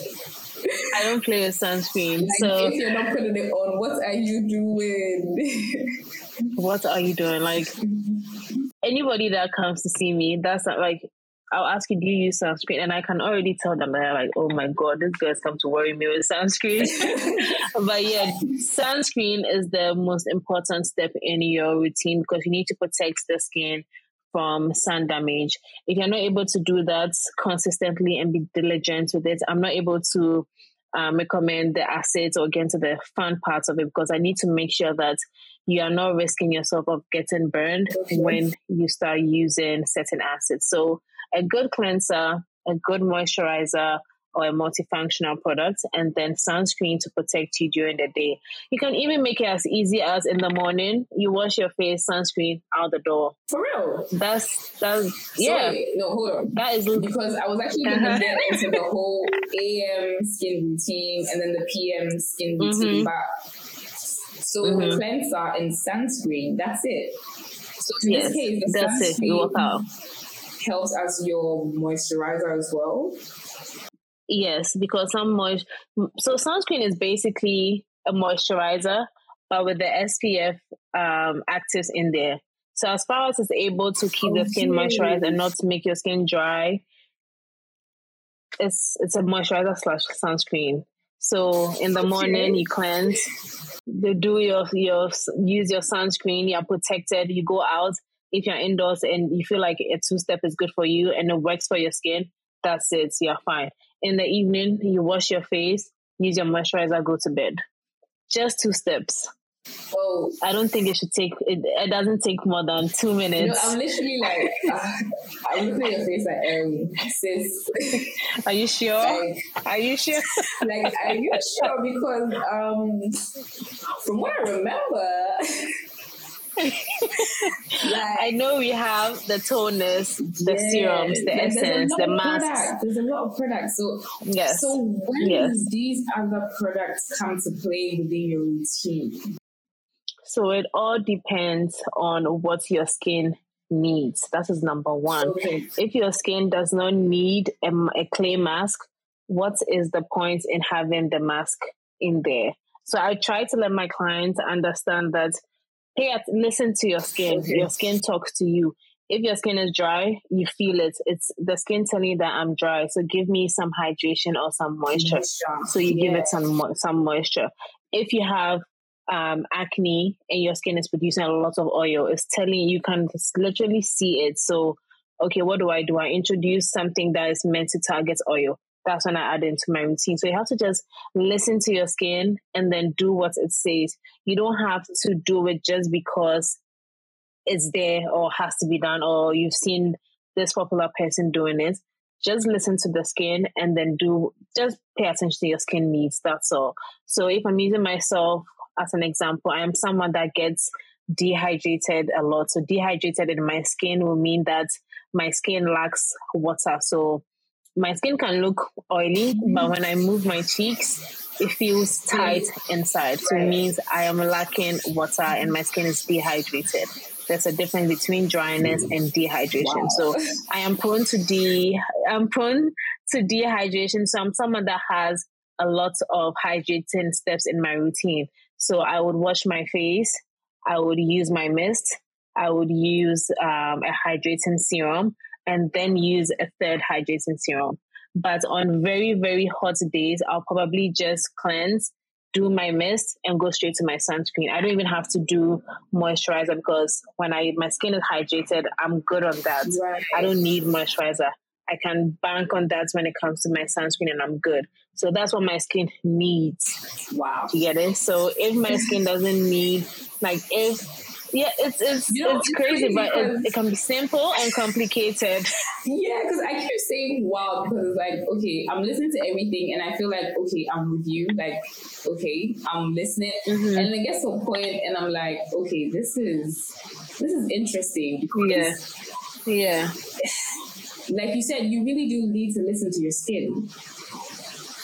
I don't play with sunscreen. Like so if you're not putting it on, what are you doing? what are you doing? Like anybody that comes to see me, that's not like I'll ask you, do you use sunscreen? And I can already tell them they're like, oh my god, this girl's come to worry me with sunscreen. but yeah, sunscreen is the most important step in your routine because you need to protect the skin from sun damage. If you're not able to do that consistently and be diligent with it, I'm not able to um, recommend the acids or get into the fun parts of it because I need to make sure that you are not risking yourself of getting burned okay. when you start using certain acids. So a good cleanser, a good moisturizer, or a multifunctional product and then sunscreen to protect you during the day. You can even make it as easy as in the morning, you wash your face, sunscreen out the door. For real? That's, that's, yeah. no, hold on. That is because I was actually going to uh-huh. get into the whole AM skin routine and then the PM skin routine, mm-hmm. but so mm-hmm. cleanser and sunscreen, that's it. So in yes, this case, the that's sunscreen it. helps as your moisturizer as well. Yes, because some moist. So sunscreen is basically a moisturizer, but with the SPF um, actives in there. So as far as it's able to keep the skin moisturized and not make your skin dry, it's it's a moisturizer slash sunscreen. So in the morning you cleanse, you do your your use your sunscreen, you're protected. You go out, If you're indoors and you feel like a two step is good for you and it works for your skin, that's it. You're fine. In the evening, you wash your face, use your moisturizer, go to bed. Just two steps. Oh, I don't think it should take. It, it doesn't take more than two minutes. I'm literally like, uh, I'm looking at your face like, um, sis, Are you sure? like, Are you sure? like, are you sure? Because um, from what I remember, like, I know we have the toners, the serums, the a essence, the masks. There's a lot of products. So, Yes. so when Yes. does these other products come to play within your routine? So it all depends on what your skin needs. That is number one. Okay. If your skin does not need a clay mask, what is the point in having the mask in there? So I try to let my clients understand that, hey, at- listen to your skin. Your skin talks to you. If your skin is dry, you feel it. It's the skin telling you that I'm dry. So give me some hydration or some moisture. So you give it some some moisture. If you have um, acne and your skin is producing a lot of oil, it's telling you you can literally see it. So, okay, what do I do? I introduce something that is meant to target oil. That's when I add into my routine. So you have to just listen to your skin and then do what it says. You don't have to do it just because it's there or has to be done or you've seen this popular person doing it just listen to the skin and then do just pay attention to your skin needs that's all so if i'm using myself as an example i am someone that gets dehydrated a lot so dehydrated in my skin will mean that my skin lacks water so my skin can look oily but when i move my cheeks it feels tight inside so it means i am lacking water and my skin is dehydrated there's a difference between dryness and dehydration. So I am prone to de I'm prone to dehydration. So I'm someone that has a lot of hydrating steps in my routine. So I would wash my face, I would use my mist, I would use um, a hydrating serum, and then use a third hydrating serum. But on very, very hot days, I'll probably just cleanse do my mist and go straight to my sunscreen. I don't even have to do moisturizer because when I my skin is hydrated, I'm good on that. Right. I don't need moisturizer. I can bank on that when it comes to my sunscreen and I'm good. So that's what my skin needs. Wow. You get it? So if my skin doesn't need like if yeah, it's it's You know, it's crazy, but it, it can be simple and complicated. Yeah, because I keep saying wow because it's like okay, I'm listening to everything and I feel like okay, I'm with you. Like okay, I'm listening, Mhm. and I get to a point, and I'm like okay, this is this is interesting because Yeah. Yeah. like you said, you really do need to listen to your skin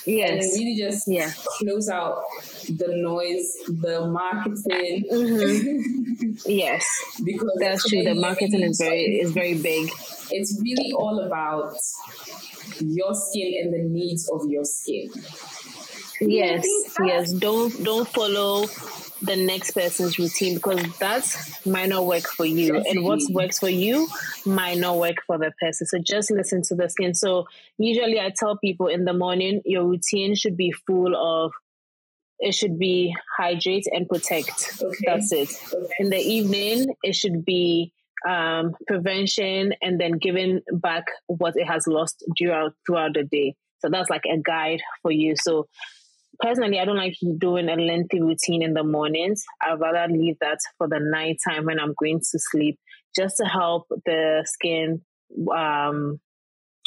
and Yes. really just Yeah. close out the noise, the marketing. Mhm. Yes. because That's true. The marketing is very is very big. It's really all about your skin and the needs of your skin. Yes, yes. Don't don't follow the next person's routine because that might not work for you, and what works for you might not work for the person. So just listen to the skin. So usually, I tell people in the morning, your routine should be full of. It should be hydrate and protect. Okay. That's it. Okay. In the evening, it should be um, prevention and then giving back what it has lost throughout throughout the day. So that's like a guide for you. So personally, I don't like doing a lengthy routine in the mornings. I'd rather leave that for the night time when I'm going to sleep, just to help the skin um,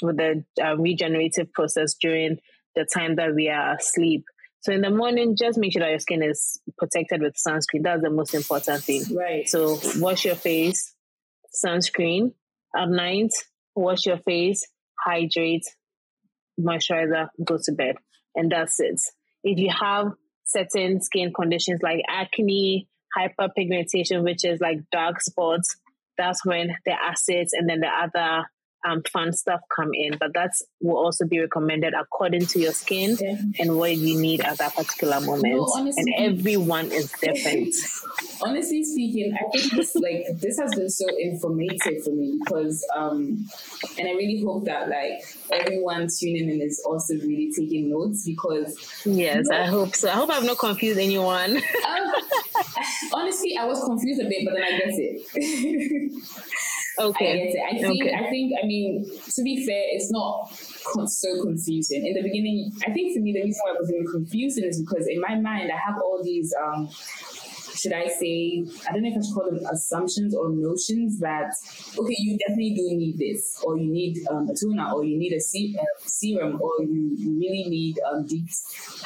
with the uh, regenerative process during the time that we are asleep. So in the morning, just make sure that your skin is protected with sunscreen. That's the most important thing. Right. So wash your face, sunscreen at night, wash your face, hydrate, moisturizer, go to bed. And that's it. If you have certain skin conditions like acne, hyperpigmentation, which is like dark spots, that's when the acids and then the other um, fun stuff come in, but that's will also be recommended according to your skin Yeah. and what you need at that particular moment. No, honestly- and everyone is different. Honestly speaking, I think this like this has been so informative for me because um and I really hope that like everyone tuning in is also really taking notes because yes, I hope so. I hope I've not confused anyone. um, honestly I was confused a bit but then I get it. I okay. get it. I think. Okay. I think. I mean, to be fair, it's not con- so confusing. In the beginning, I think for me, the reason why it was really confusing is because in my mind, I have all these. um should I say, I don't know if I should call them assumptions or notions that, okay, you definitely do need this, or you need um, a toner, or you need a se- serum, or you, really need um,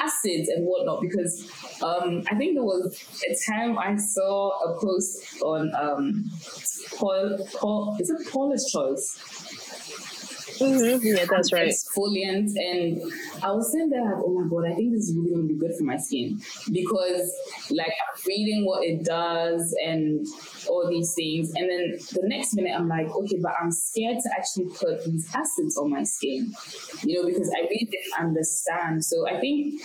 acids and whatnot. Because um, I think there was a time I saw a post on um, Paul, Paul, is it Paula's Choice? Mhm. Yeah, that's right. exfoliant and I was saying that oh my god I think this is really going to be good for my skin because like I'm reading what it does and all these things and then the next minute I'm like okay but I'm scared to actually put these acids on my skin you know because I really didn't understand so I think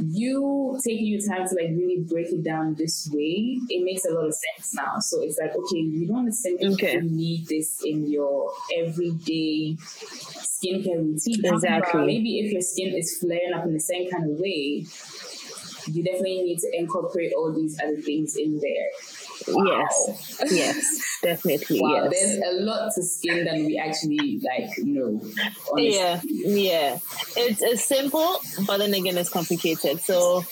you taking your time to like really break it down this way, it makes a lot of sense now. So it's like, okay, you don't necessarily Okay. need this in your everyday skincare routine. Exactly. Maybe if your skin is flaring up in the same kind of way, you definitely need to incorporate all these other things in there. Yes. Yes. Definitely. Wow, yes. there's a lot to skin than we actually like know. honestly. Yeah, yeah. It's it's simple, but then again, it's complicated. So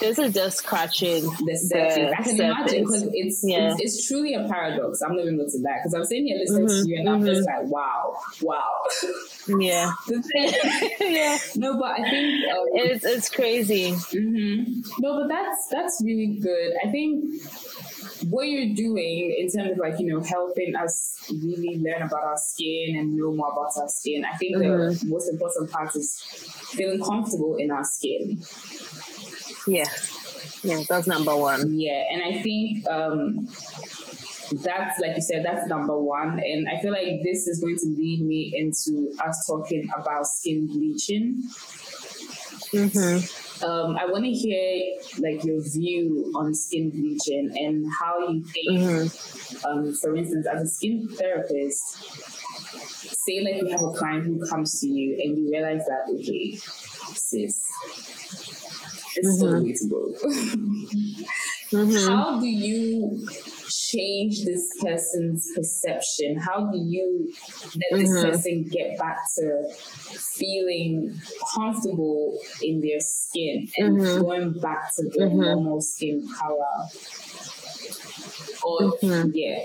this is just scratching the surface. I can imagine because it's, Yeah. it's it's truly a paradox. I'm not even going to that because I'm sitting here listening Mhm, to you and I'm just like, wow, wow. Yeah, yeah. no, but I think um, It's it's crazy. mhm. no, but that's that's really good. I think what you're doing in terms of like you know helping us really learn about our skin and know more about our skin. I think the Mm-hmm. most important part is feeling comfortable in our skin. Yeah, yeah. That's number one. Yeah, and I think um, that's like you said, that's number one. And I feel like this is going to lead me into us talking about skin bleaching. Mm-hmm. Um, I want to hear like your view on skin bleaching and how you think, Mm-hmm. um, for instance, as a skin therapist, say like you have a client who comes to you and you realize that okay, sis, it's Mhm. to. Mm-hmm. how do you change this person's perception? How do you let this Mhm. person get back to feeling comfortable in their skin and Mhm. going back to their Mhm. normal skin color? Or Mhm. yeah,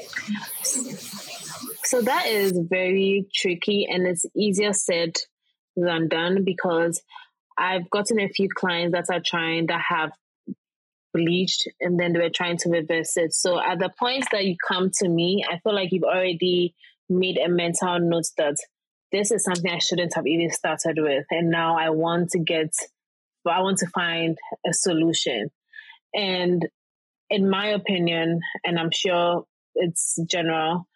So that is very tricky and it's easier said than done because I've gotten a few clients that are trying that have bleached and then they were trying to reverse it. So at the point that you come to me, I feel like you've already made a mental note that this is something I shouldn't have even started with. And now I want to get, I want to find a solution. And in my opinion, and I'm sure it's general,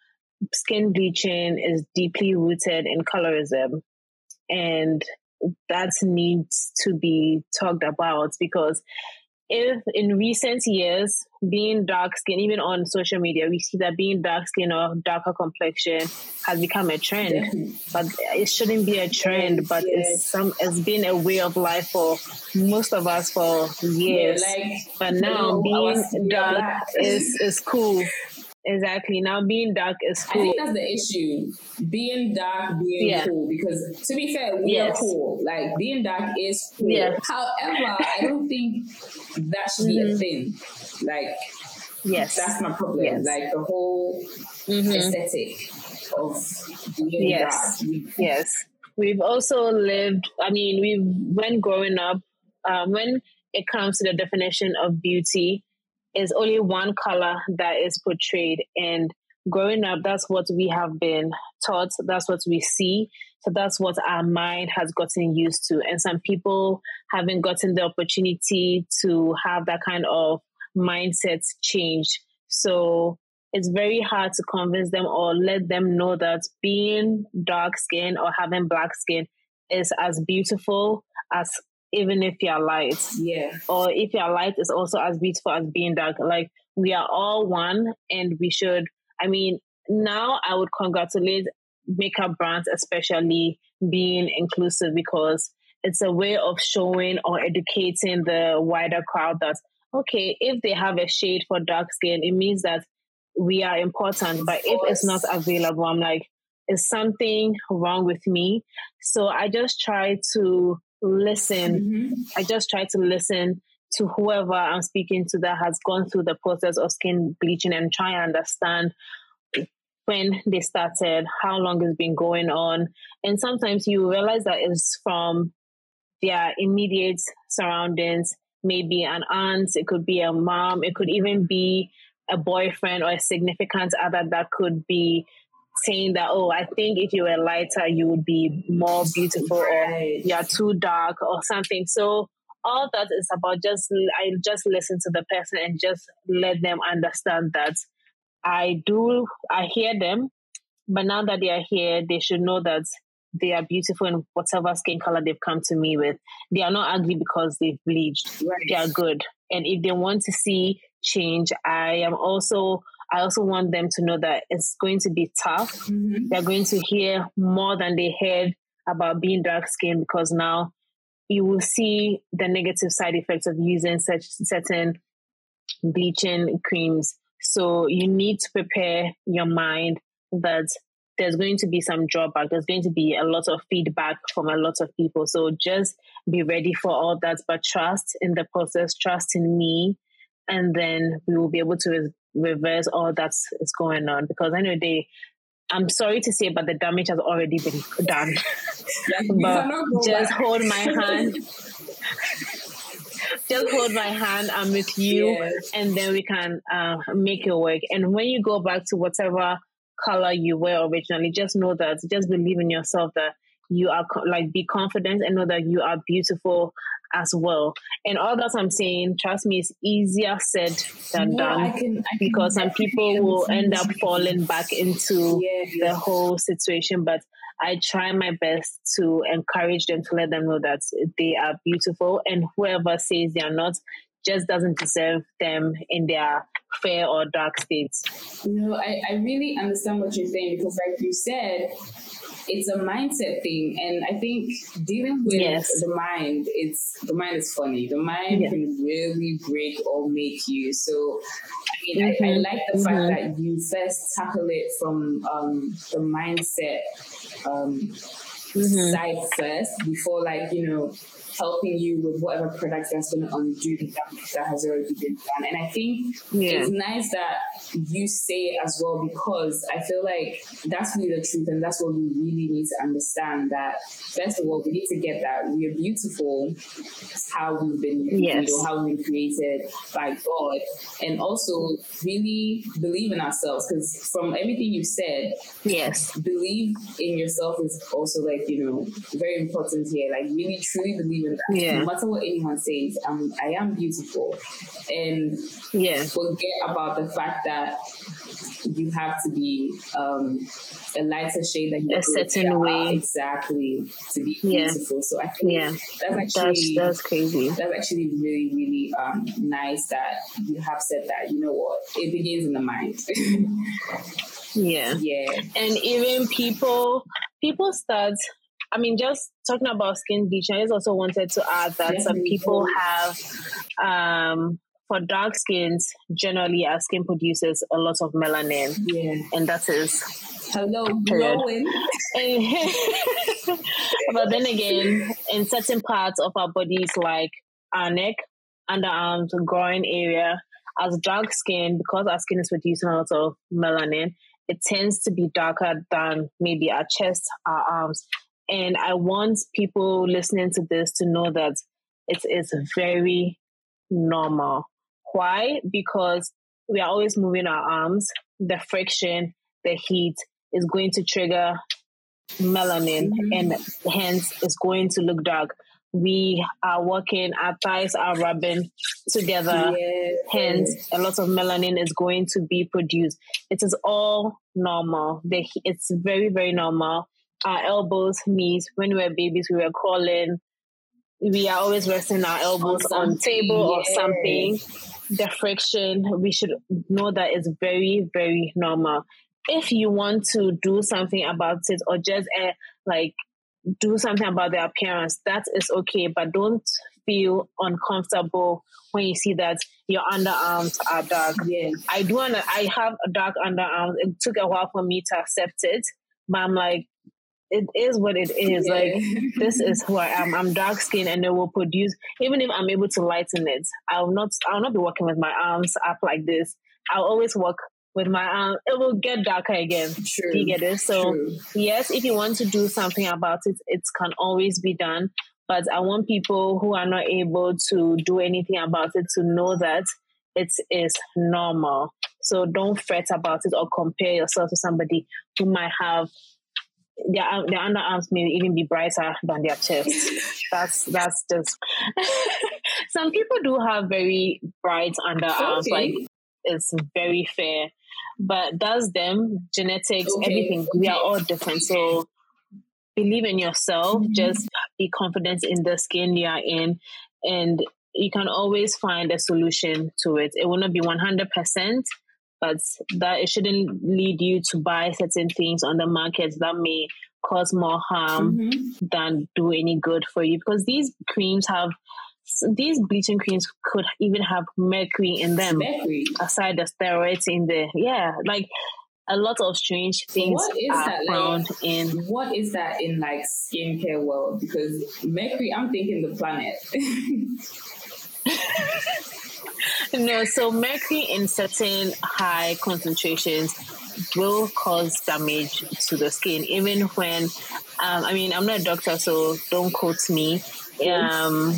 skin bleaching is deeply rooted in colorism and that needs to be talked about because if in recent years being dark skin even on social media we see that being dark skin or darker complexion has become a trend definitely. but it shouldn't be a trend but Yes. it's some it's been a way of life for most of us for Yeah, years like but now being dark is is cool exactly now being dark is I cool think that's the issue. Being dark, being Yeah. cool. Because to be fair, we Yes. are cool. Like being dark is cool. Yeah. However, I don't think that should be a Mhm. thing. Like yes that's my problem. Yes. Like the whole Mhm. aesthetic of being Yes. dark. Yes. We've also lived, I mean, we when growing up, um, when it comes to the definition of beauty, is only one color that is portrayed. And growing up, that's what we have been taught, that's what we see. So that's what our mind has gotten used to. And some people haven't gotten the opportunity to have that kind of mindset changed. So it's very hard to convince them or let them know that being dark skin or having black skin is as beautiful as even if you're light. Yeah. Or if you're light is also as beautiful as being dark. Like we are all one and we should I mean, now I would congratulate makeup brands especially being inclusive because it's a way of showing or educating the wider crowd that okay, if they have a shade for dark skin, it means that we are important. But if it's not available, I'm like, is something wrong with me? So I just try to listen. Mm-hmm. I just try to listen to whoever I'm speaking to that has gone through the process of skin bleaching and try and understand when they started, how long it's been going on. And sometimes you realize that it's from their immediate surroundings, maybe an aunt, it could be a mom, it could even be a boyfriend or a significant other that could be saying that, oh, I think if you were lighter, you would be more beautiful, Right. or you're too dark, or something. So all that is about just I just listen to the person and just let them understand that I do I hear them, but now that they are here, they should know that they are beautiful in whatever skin color they've come to me with. They are not ugly because they've bleached. Right. They are good. And if they want to see change, I am also I also want them to know that it's going to be tough. Mhm. They're going to hear more than they heard about being dark skinned because now you will see the negative side effects of using such certain bleaching creams. So you need to prepare your mind that there's going to be some drawback. There's going to be a lot of feedback from a lot of people. So just be ready for all that, but trust in the process, trust in me, and then we will be able to reverse all that is going on. Because I know they, I'm sorry to say, but the damage has already been done. But just hold my hand. just hold my hand. I'm with you, Yes. and then we can uh, make it work. And when you go back to whatever color you were originally, just know that, just believe in yourself that you are like be confident and know that you are beautiful as well. And all that I'm saying, trust me, is easier said than No, done I can, I because some people will end up falling back into Yes. the whole situation. But I try my best to encourage them to let them know that they are beautiful, and whoever says they are not just doesn't deserve them in their fair or dark states. You know, I, I really understand what you're saying because, like you said, it's a mindset thing, and I think dealing with Yes. the mind, it's the mind is funny. The mind can really break or make you. So, I mean, I, I Mhm. like the fact that you first tackle it from um, the mindset um, Mhm. side first before, like you know, helping you with whatever product that's going to undo the damage that has already been done. And I think Yeah. it's nice that you say it as well because I feel like that's really the truth and that's what we really need to understand that first of all we need to get that we are beautiful how we've been Yes. know, how we've been created by God and also really believe in ourselves because from everything you've said Yes. believe in yourself is also like you know very important here like really truly believe that Yeah. no matter what anyone says um, i am beautiful and Yeah. forget about the fact that you have to be um, a lighter shade than you A certain way. exactly to be Yeah. beautiful so i think Yeah. that's That's actually that's crazy. that's actually really, really um, nice that you have said that. You know what? It begins in the mind. Yeah. yeah. and even people people start i mean just talking about skin bleaching i just also wanted to add that some people have um for dark skins generally our skin produces a lot of melanin Yeah. and that is Hello, glowing. but then again in certain parts of our bodies like our neck underarms groin area as dark skin because our skin is producing a lot of melanin it tends to be darker than maybe our chest our arms and i want people listening to this to know that it is very normal why because we are always moving our arms the friction the heat is going to trigger melanin Mhm. and hence it's going to look dark we are working, our thighs are rubbing together. Yes. Hence, a lot of melanin is going to be produced. It is all normal. It's very, very normal. Our elbows, knees, when we were babies, we were crawling. We are always resting our elbows on, something, table or something. The friction, we should know that is very, very normal. If you want to do something about it or just uh, like do something about the appearance, that is okay, but don't feel uncomfortable when you see that your underarms are dark. Yeah. I do want I have a dark underarms. It took a while for me to accept it, but I'm like, it is what it is. Yeah. Like this is who I am. I'm dark skinned and it will produce even if I'm able to lighten it, I'll not I'll not be working with my arms up like this. I'll always work with my arm. It will get darker again. True. Do you get it? So True. yes, if you want to do something about it, it can always be done. But I want people who are not able to do anything about it to know that it is normal. So don't fret about it or compare yourself to somebody who might have their their underarms may even be brighter than their chest. that's that's just some people do have very bright underarms, Okay. like it's very fair. But that's them, genetics, Okay, everything. We are all different. So believe in yourself, Mhm. just be confident in the skin you are in and you can always find a solution to it. It will not be 100%, but that it shouldn't lead you to buy certain things on the market that may cause more harm Mhm. than do any good for you because these creams have these bleaching creams could even have mercury in them Mercury. aside the steroids in there yeah like a lot of strange things what is are that, like- found in What is that in like skincare world? Because Mercury, I'm thinking the planet. no so mercury in certain high concentrations will cause damage to the skin even when um, i mean i'm not a doctor so don't quote me. Um,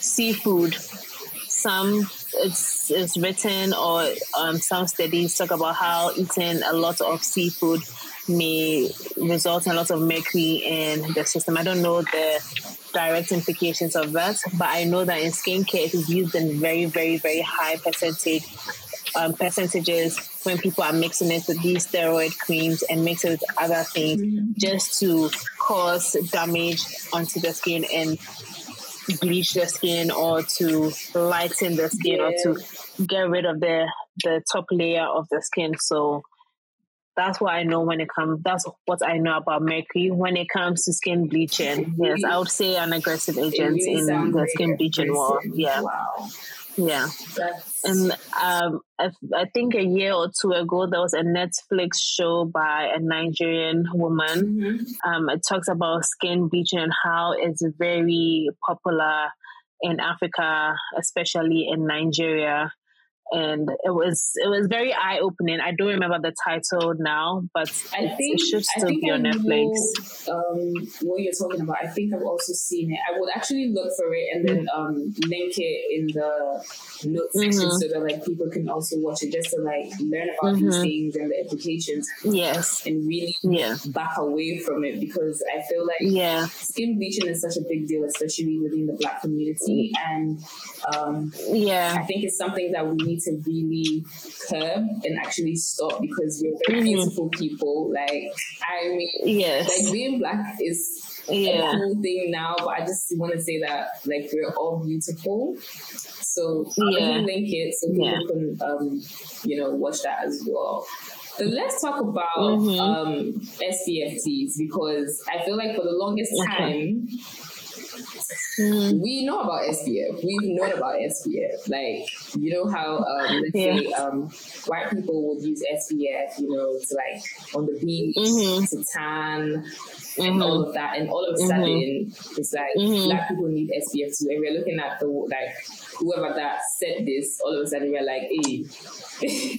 seafood some it's, it's written or um, some studies talk about how eating a lot of seafood may result in a lot of mercury in the system. I don't know the direct implications of that, but I know that in skincare it is used in very, very, very high percentage um, percentages when people are mixing it with these steroid creams and mix it with other things just to cause damage onto the skin and bleach the skin or to lighten the skin or to get rid of the the top layer of the skin. So that's what I know when it comes. That's what I know about mercury when it comes to skin bleaching. Yes, I would say an aggressive agent in the skin bleaching world. Yeah, Wow. yeah. That's, And um, I, I think a year or two ago, there was a Netflix show by a Nigerian woman. Mhm. Um, it talks about skin bleaching and how it's very popular in Africa, especially in Nigeria. And it was it was very eye opening. I don't remember the title now, but I think it should still be I on know, Netflix. um, what you're talking about. I think I've also seen it. I would actually look for it and then um, link it in the notes section Mhm. so that like people can also watch it just to like learn about these Mhm. things and the implications Yes, and really yeah, back away from it because I feel like yeah, skin bleaching is such a big deal, especially within the black community. And um, yeah, I think it's something that we need to really curb and actually stop because we're very Mhm. beautiful people. Like, I mean, yes, like being black is a yeah, cool thing now, but I just want to say that like we're all beautiful. So Yeah. link it so people Yeah. can um, you know watch that as well. But let's talk about Mhm. um, SPFTs because I feel like for the longest Okay. time Mhm. we know about SPF. We've known about SPF. Like, you know how, um, let's Yeah. say, um, white people would use SPF, you know, to like on the beach, Mhm. to tan, and Mhm. all of that. And all of a Mhm. sudden, it's like Mhm. black people need SPF too. And we're looking at the, like, whoever that said this, all of a sudden we're like, hey,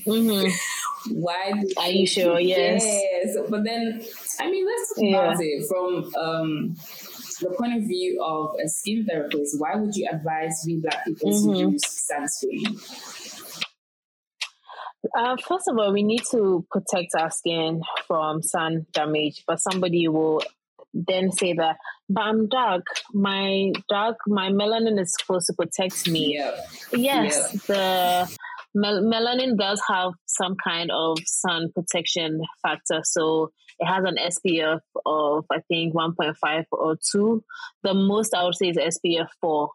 Mhm. why do Are you sure? Yes. Yes. But then, I mean, let's talk Yeah. about it from um, the point of view of a skin therapist. Why would you advise we black people Mhm. to use sunscreen? Uh, first of all, we need to protect our skin from sun damage, but somebody will then say that but I'm dark. My dark, my melanin is supposed to protect me. Yeah. Yes, Yeah. the mel- melanin does have some kind of sun protection factor. So it has an SPF of, I think, 1.5 or 2. The most I would say is SPF 4.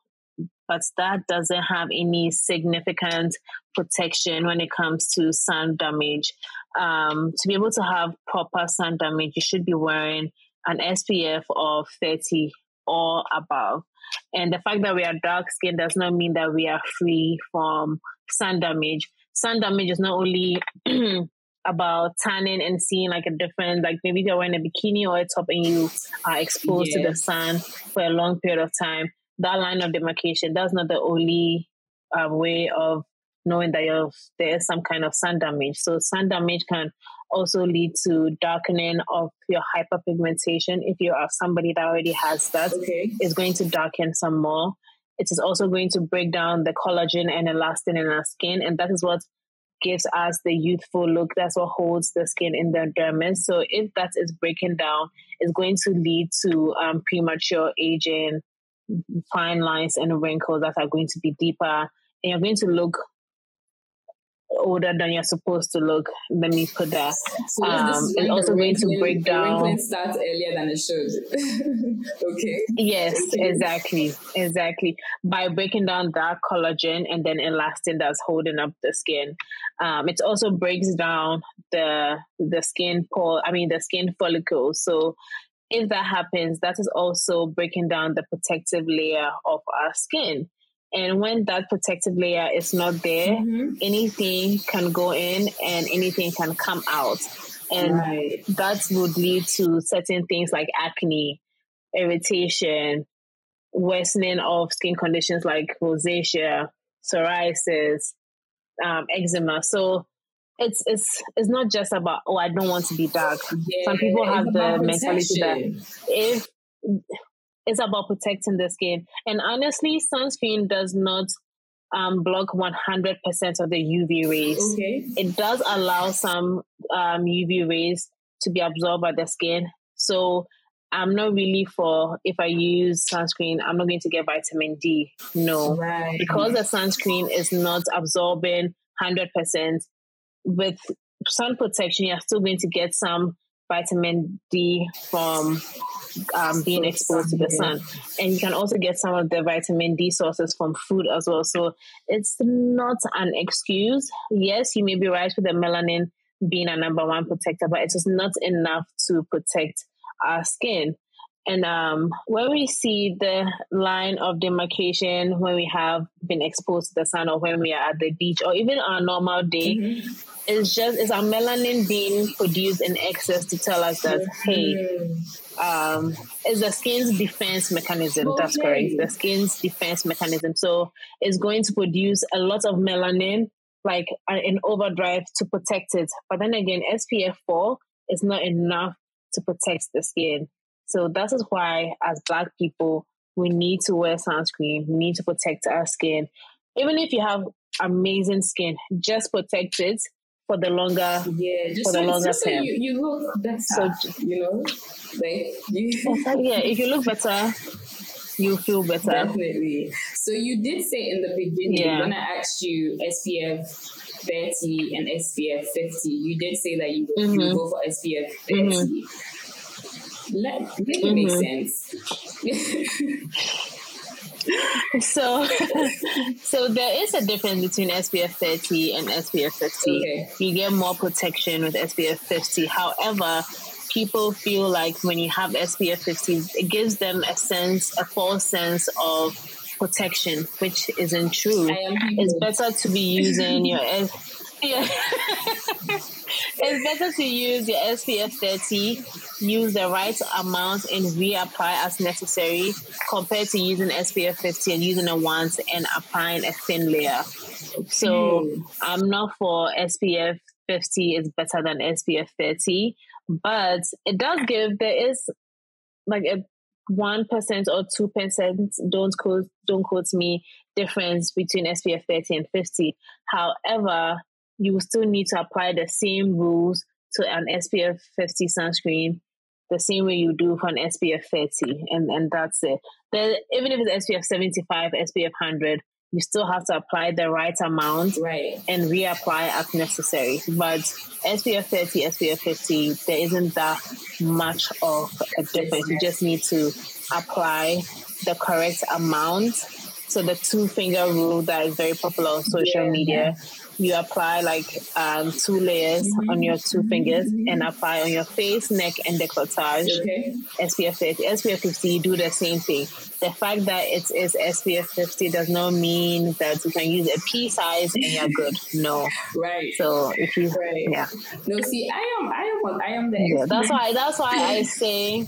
But that doesn't have any significant protection when it comes to sun damage. Um, to be able to have proper sun damage, you should be wearing an SPF of 30 or above. And the fact that we are dark skinned does not mean that we are free from sun damage. Sun damage is not only about tanning and seeing like a difference, like maybe you're wearing a bikini or a top and you are exposed to the sun for a long period of time. That line of demarcation, that's not the only uh, way of knowing that you're, there is some kind of sun damage. So sun damage can also lead to darkening of your hyperpigmentation. If you are somebody that already has that, Okay. is going to darken some more. It is also going to break down the collagen and elastin in our skin, and that is what gives us the youthful look. That's what holds the skin in the dermis. So if that is breaking down, it's going to lead to um, premature aging, fine lines and wrinkles that are going to be deeper, and you're going to look older than you're supposed to look. Let me put that. So Um, it's also going to break down- starts earlier than it should. okay. Yes, exactly, exactly. By breaking down that collagen and then elastin that's holding up the skin, um, it also breaks down the the skin pore. I mean, the skin follicles. So, if that happens, that is also breaking down the protective layer of our skin. And when that protective layer is not there, Mhm. anything can go in and anything can come out. And Right. that would lead to certain things like acne, irritation, worsening of skin conditions like rosacea, psoriasis, um, eczema. So it's it's it's not just about oh I don't want to be dark. Yeah, Some people have the mentality that if it's about protecting the skin, and honestly, sunscreen does not um, block 100% of the UV rays Okay. it does allow some um, UV rays to be absorbed by the skin. So I'm not really for if I use sunscreen, I'm not going to get vitamin D. No, Right. because the sunscreen is not absorbing 100%. With sun protection, you're still going to get some vitamin D from um, being exposed to the sun, sun. And you can also get some of the vitamin D sources from food as well. So it's not an excuse. Yes, you may be right with the melanin being a number one protector, but it is not enough to protect our skin. And um, when we see the line of demarcation when we have been exposed to the sun or when we are at the beach or even on a normal day, Mhm. it's just it's our melanin being produced in excess to tell us that hey, Mhm. um, it's the skin's defense mechanism. That's correct. The skin's defense mechanism. So it's going to produce a lot of melanin, like uh, in overdrive to protect it. But then again, SPF 4 is not enough to protect the skin. So that is why, as Black people, we need to wear sunscreen. We need to protect our skin. Even if you have amazing skin, just protect it for the longer Yeah, just For the so, longer just so term. you, you look better. So- you know, like you. Yeah, if you look better, you feel better. Definitely. So you did say in the beginning Yeah. when I asked you SPF 30 and SPF 50, you did say that you, you Mhm. go for SPF 30. Let, make it make Mhm. sense. So, so there is a difference between SPF 30 and SPF 50. Okay. You get more protection with SPF 50. However, people feel like when you have SPF 50, it gives them a sense, a false sense of protection, which isn't true. It's better to be using your yeah. it's better to use your SPF 30, use the right amount and reapply as necessary compared to using SPF 50 and using it once and applying a thin layer. So Hmm. I'm not for SPF 50 is better than SPF 30, but it does give there is like a one percent or two percent don't quote don't quote me difference between SPF 30 and 50. However, you still need to apply the same rules to an SPF 50 sunscreen the same way you do for an SPF 30, and, and that's it. Then, even if it's SPF 75, SPF 100, you still have to apply the right amount right. and reapply as necessary. But SPF 30, SPF 50, there isn't that much of a difference. You just need to apply the correct amount. So the two finger rule that is very popular on social Yeah. media, you apply like um, two layers on your two fingers and apply on your face, neck, and decolletage. Okay. SPF 50. SPF 50, you do the same thing. The fact that it is SPF 50 does not mean that you can use a pea size and you're good. No. Right. So if you, Right. yeah, No, see, I am, I am, I am the. yeah, that's why that's why I say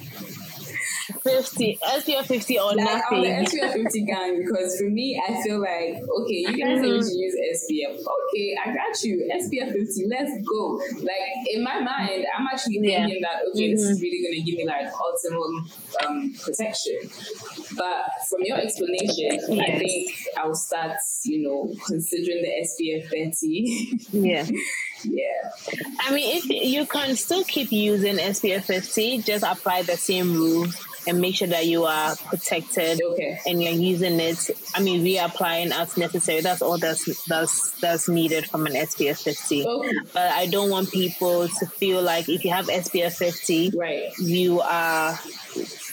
50 SPF 50 or Like I'm the. SPF 50 gang because for me, I feel like okay, you guys we should use SPF. Okay, I got you. SPF 50, let's go. Like in my mind, I'm actually Yeah. thinking that okay, this is really gonna give me like optimum um, protection. But from your explanation, I think I'll start, you know, considering the SPF 30. Yeah. yeah. I mean, if you can still keep using SPF 50, just apply the same rules and make sure that you are protected Okay. and you're using it. I mean, reapplying as necessary. That's all that's that's that's needed from an SPF 50. Okay. But I don't want people to feel like if you have SPF 50, Right. you are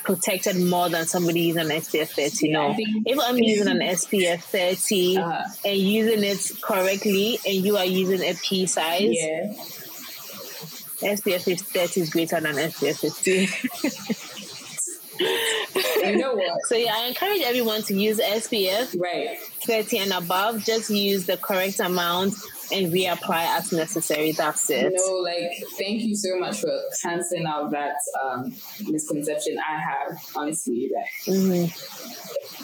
protected more than somebody using an SPF 30. Yeah, no. If I'm using an SPF 30 Uh-huh. and using it correctly and you are using a pea size, Yeah. SPF 30 is greater than SPF 50. You know what? so yeah, I encourage everyone to use SPF Right. 30 and above. Just use the correct amount and reapply as necessary. That's it. No, like, thank you so much for canceling out that um, misconception I have. Honestly, like, Mhm.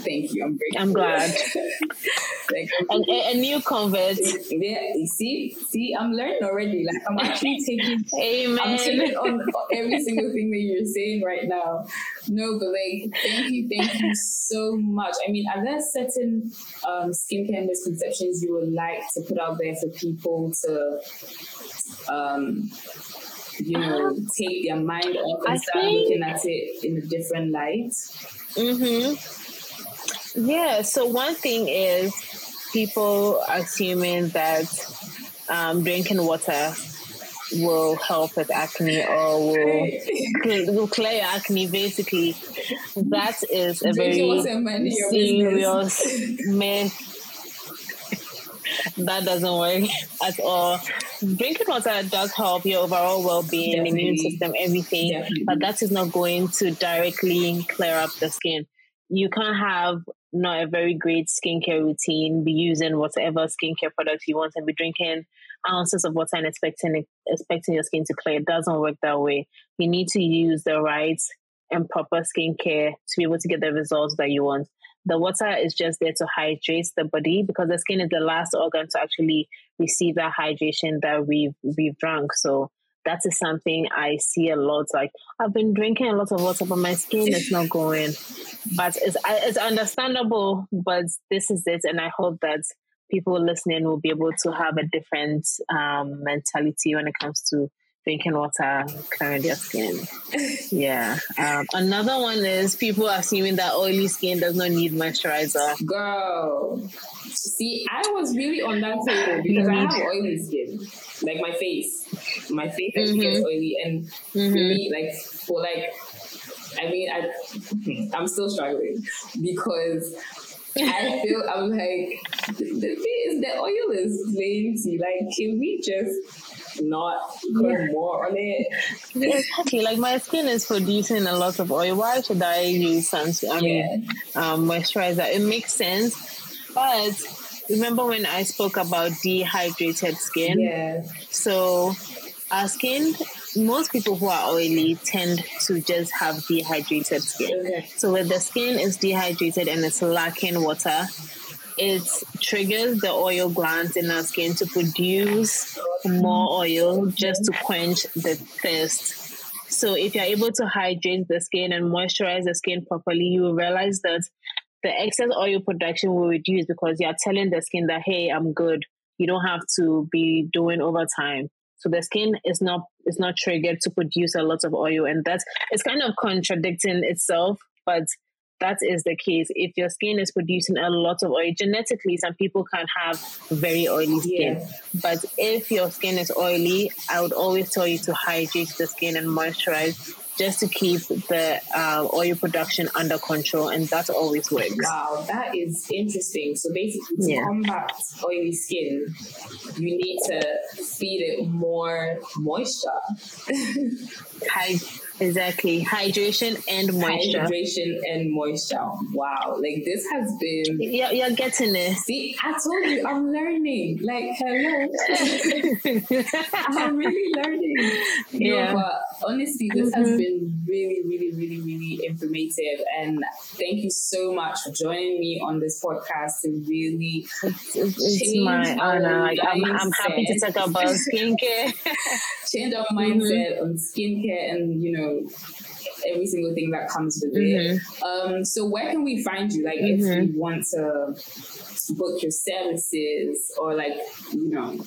Thank you. I'm. I'm glad. like, I'm a, a new convert. yeah, see, see, I'm learning already. Like, I'm actually taking. I'm taking on every single thing that you're saying right now. No, but like, thank you, thank you so much. I mean, are there certain um, skincare misconceptions you would like to put out there for people to, um, you know, take their mind off and I start think- looking at it in a different light? Mm-hmm. Yeah. So one thing is people assuming that um, drinking water will help with acne or will, will clear acne. Basically, that is a very and minding your serious myth. That doesn't work at all. Drinking water does help your overall well-being, immune system, everything, Definitely. but that is not going to directly clear up the skin. You can't have not a very great skincare routine, be using whatever skincare products you want, and be drinking ounces of water and expecting expecting your skin to clear. It doesn't work that way. You need to use the right and proper skincare to be able to get the results that you want. The water is just there to hydrate the body because the skin is the last organ to actually receive that hydration that we've we've drunk. So that is something I see a lot. Like I've been drinking a lot of water, but my skin is not going. But it's it's understandable. But this is it, and I hope that people listening will be able to have a different um, mentality when it comes to drinking water, clearing their skin. Yeah. Um, another one is people are assuming that oily skin does not need moisturizer. Girl, see, I was really on that table because I mm-hmm. have oily skin, like my face. My face actually gets mm-hmm. oily, and for mm-hmm. me, like for like, I mean, I, I'm still struggling because I feel I'm like the, thing is the oil is plenty. Like, can we just not put more on it? Exactly. Like my skin is producing a lot of oil. Why should I use sunscreen? I mean, um, moisturizer. It makes sense, but remember when I spoke about dehydrated skin? Yeah, So our skin, most people who are oily tend to just have dehydrated skin. So when the skin is dehydrated and it's lacking water, it triggers the oil glands in our skin to produce more oil just to quench the thirst. So if you're able to hydrate the skin and moisturize the skin properly, you will realize that the excess oil production will reduce because you're telling the skin that, hey, I'm good. You don't have to be doing overtime. So the skin is not is not triggered to produce a lot of oil, and that's it's kind of contradicting itself, but that is the case. If your skin is producing a lot of oil, genetically, some people can have very oily skin. Yeah. But if your skin is oily, I would always tell you to hydrate the skin and moisturize just to keep the uh, oil production under control, and that always works. Wow, that is interesting. So basically, to Yeah. combat oily skin, you need to feed it more moisture, Hy- exactly, hydration and moisture. hydration, and moisture. Wow, like this has been. You're, you're getting it. See, I told you, I'm learning. Like, hello, I'm really learning. Yeah. No, but honestly, this has Mhm. been really, really, really, really informative. And thank you so much for joining me on this podcast to really It's, it's Change my honor. Like, I'm, I'm happy to talk about skincare. change our Mm-hmm. mindset on skincare and you know every single thing that comes with it. Um, so where can we find you? Like if Mhm. we want to book your services or like you know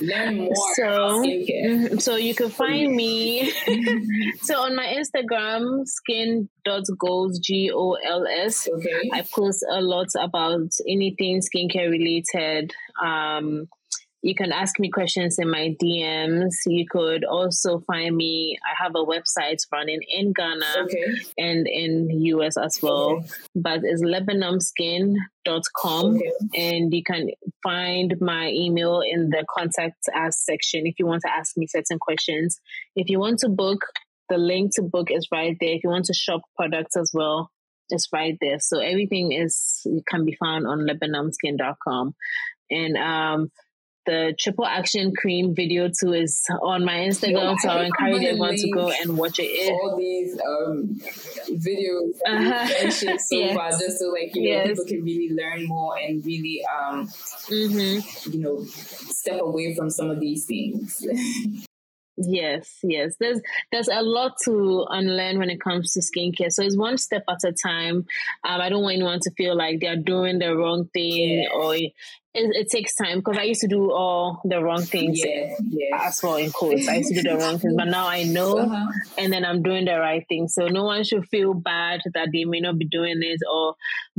learn more So, about skincare. mhm, so you can find me. so on my Instagram, skin.goals, G O L S. Okay. I post a lot about anything skincare related. Um, you can ask me questions in my DMs. You could also find me. I have a website running in Ghana Okay. and in US as well. Okay. But it's lebenamskin.com. Okay. And you can find my email in the contact us section if you want to ask me certain questions. If you want to book, the link to book is right there. If you want to shop products as well, it's right there. So everything is can be found on lebenamskin.com. And um the triple action cream video too is on my Instagram, so I encourage everyone to go and watch it. All these um, videos Uh-huh. you've mentioned so Yes. far, just so like you know people can really learn more and really um, Mhm. you know step away from some of these things. Yes, yes. There's there's a lot to unlearn when it comes to skincare. So it's one step at a time. Um, I don't want anyone to feel like they're doing the wrong thing Yeah. or it, it takes time because I used to do all the wrong things as well in quotes. I used to do the wrong things, but now I know Uh-huh. and then I'm doing the right thing. So no one should feel bad that they may not be doing it or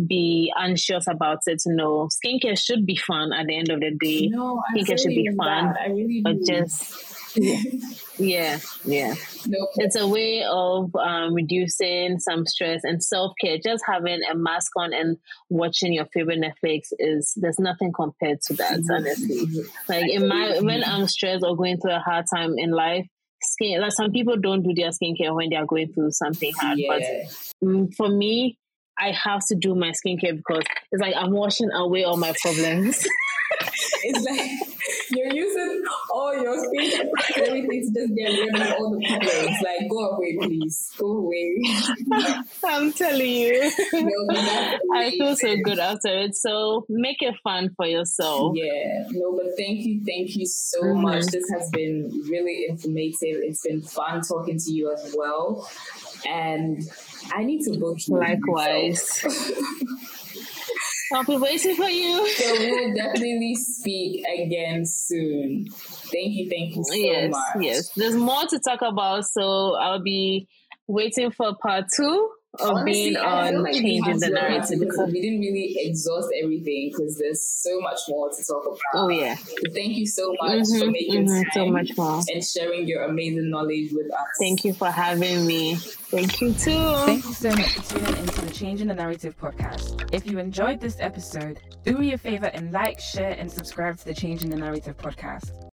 be anxious about it. No, skincare should be fun at the end of the day. No, I think should be fun, that. I really But do. just yeah, yeah. no, It's a way of um, reducing some stress and self care. Just having a mask on and watching your favorite Netflix is there's nothing compared to that. Honestly, like in my when I'm stressed or going through a hard time in life, skin like some people don't do their skincare when they are going through something hard. yeah. But mm, for me, I have to do my skincare because it's like I'm washing away all my problems. it's like you're using your space and everything to just get rid of all the problems. Like, go away, please. Go away. I'm telling you. No, but that's I feel so good after it. So make it fun for yourself. Yeah, no, but thank you, thank you so Mhm. much. This has been really informative. It's been fun talking to you as well. And I need to book you. Likewise. I'll be waiting for you. so we will definitely speak again soon. Thank you, thank you so yes, much. yes. There's more to talk about, so I'll be waiting for part two of Honestly, being on like we changing the to go back narrative. to. Because, We didn't really exhaust everything because there's so much more to talk about. oh yeah, So thank you so much for Mhm, making mhm, time so much more. and sharing your amazing knowledge with us. Thank you for having me. Thank you too. Thank you so much for tuning into the Changing the Narrative podcast. If you enjoyed this episode, do me a favor and like, share, and subscribe to the Changing the Narrative podcast.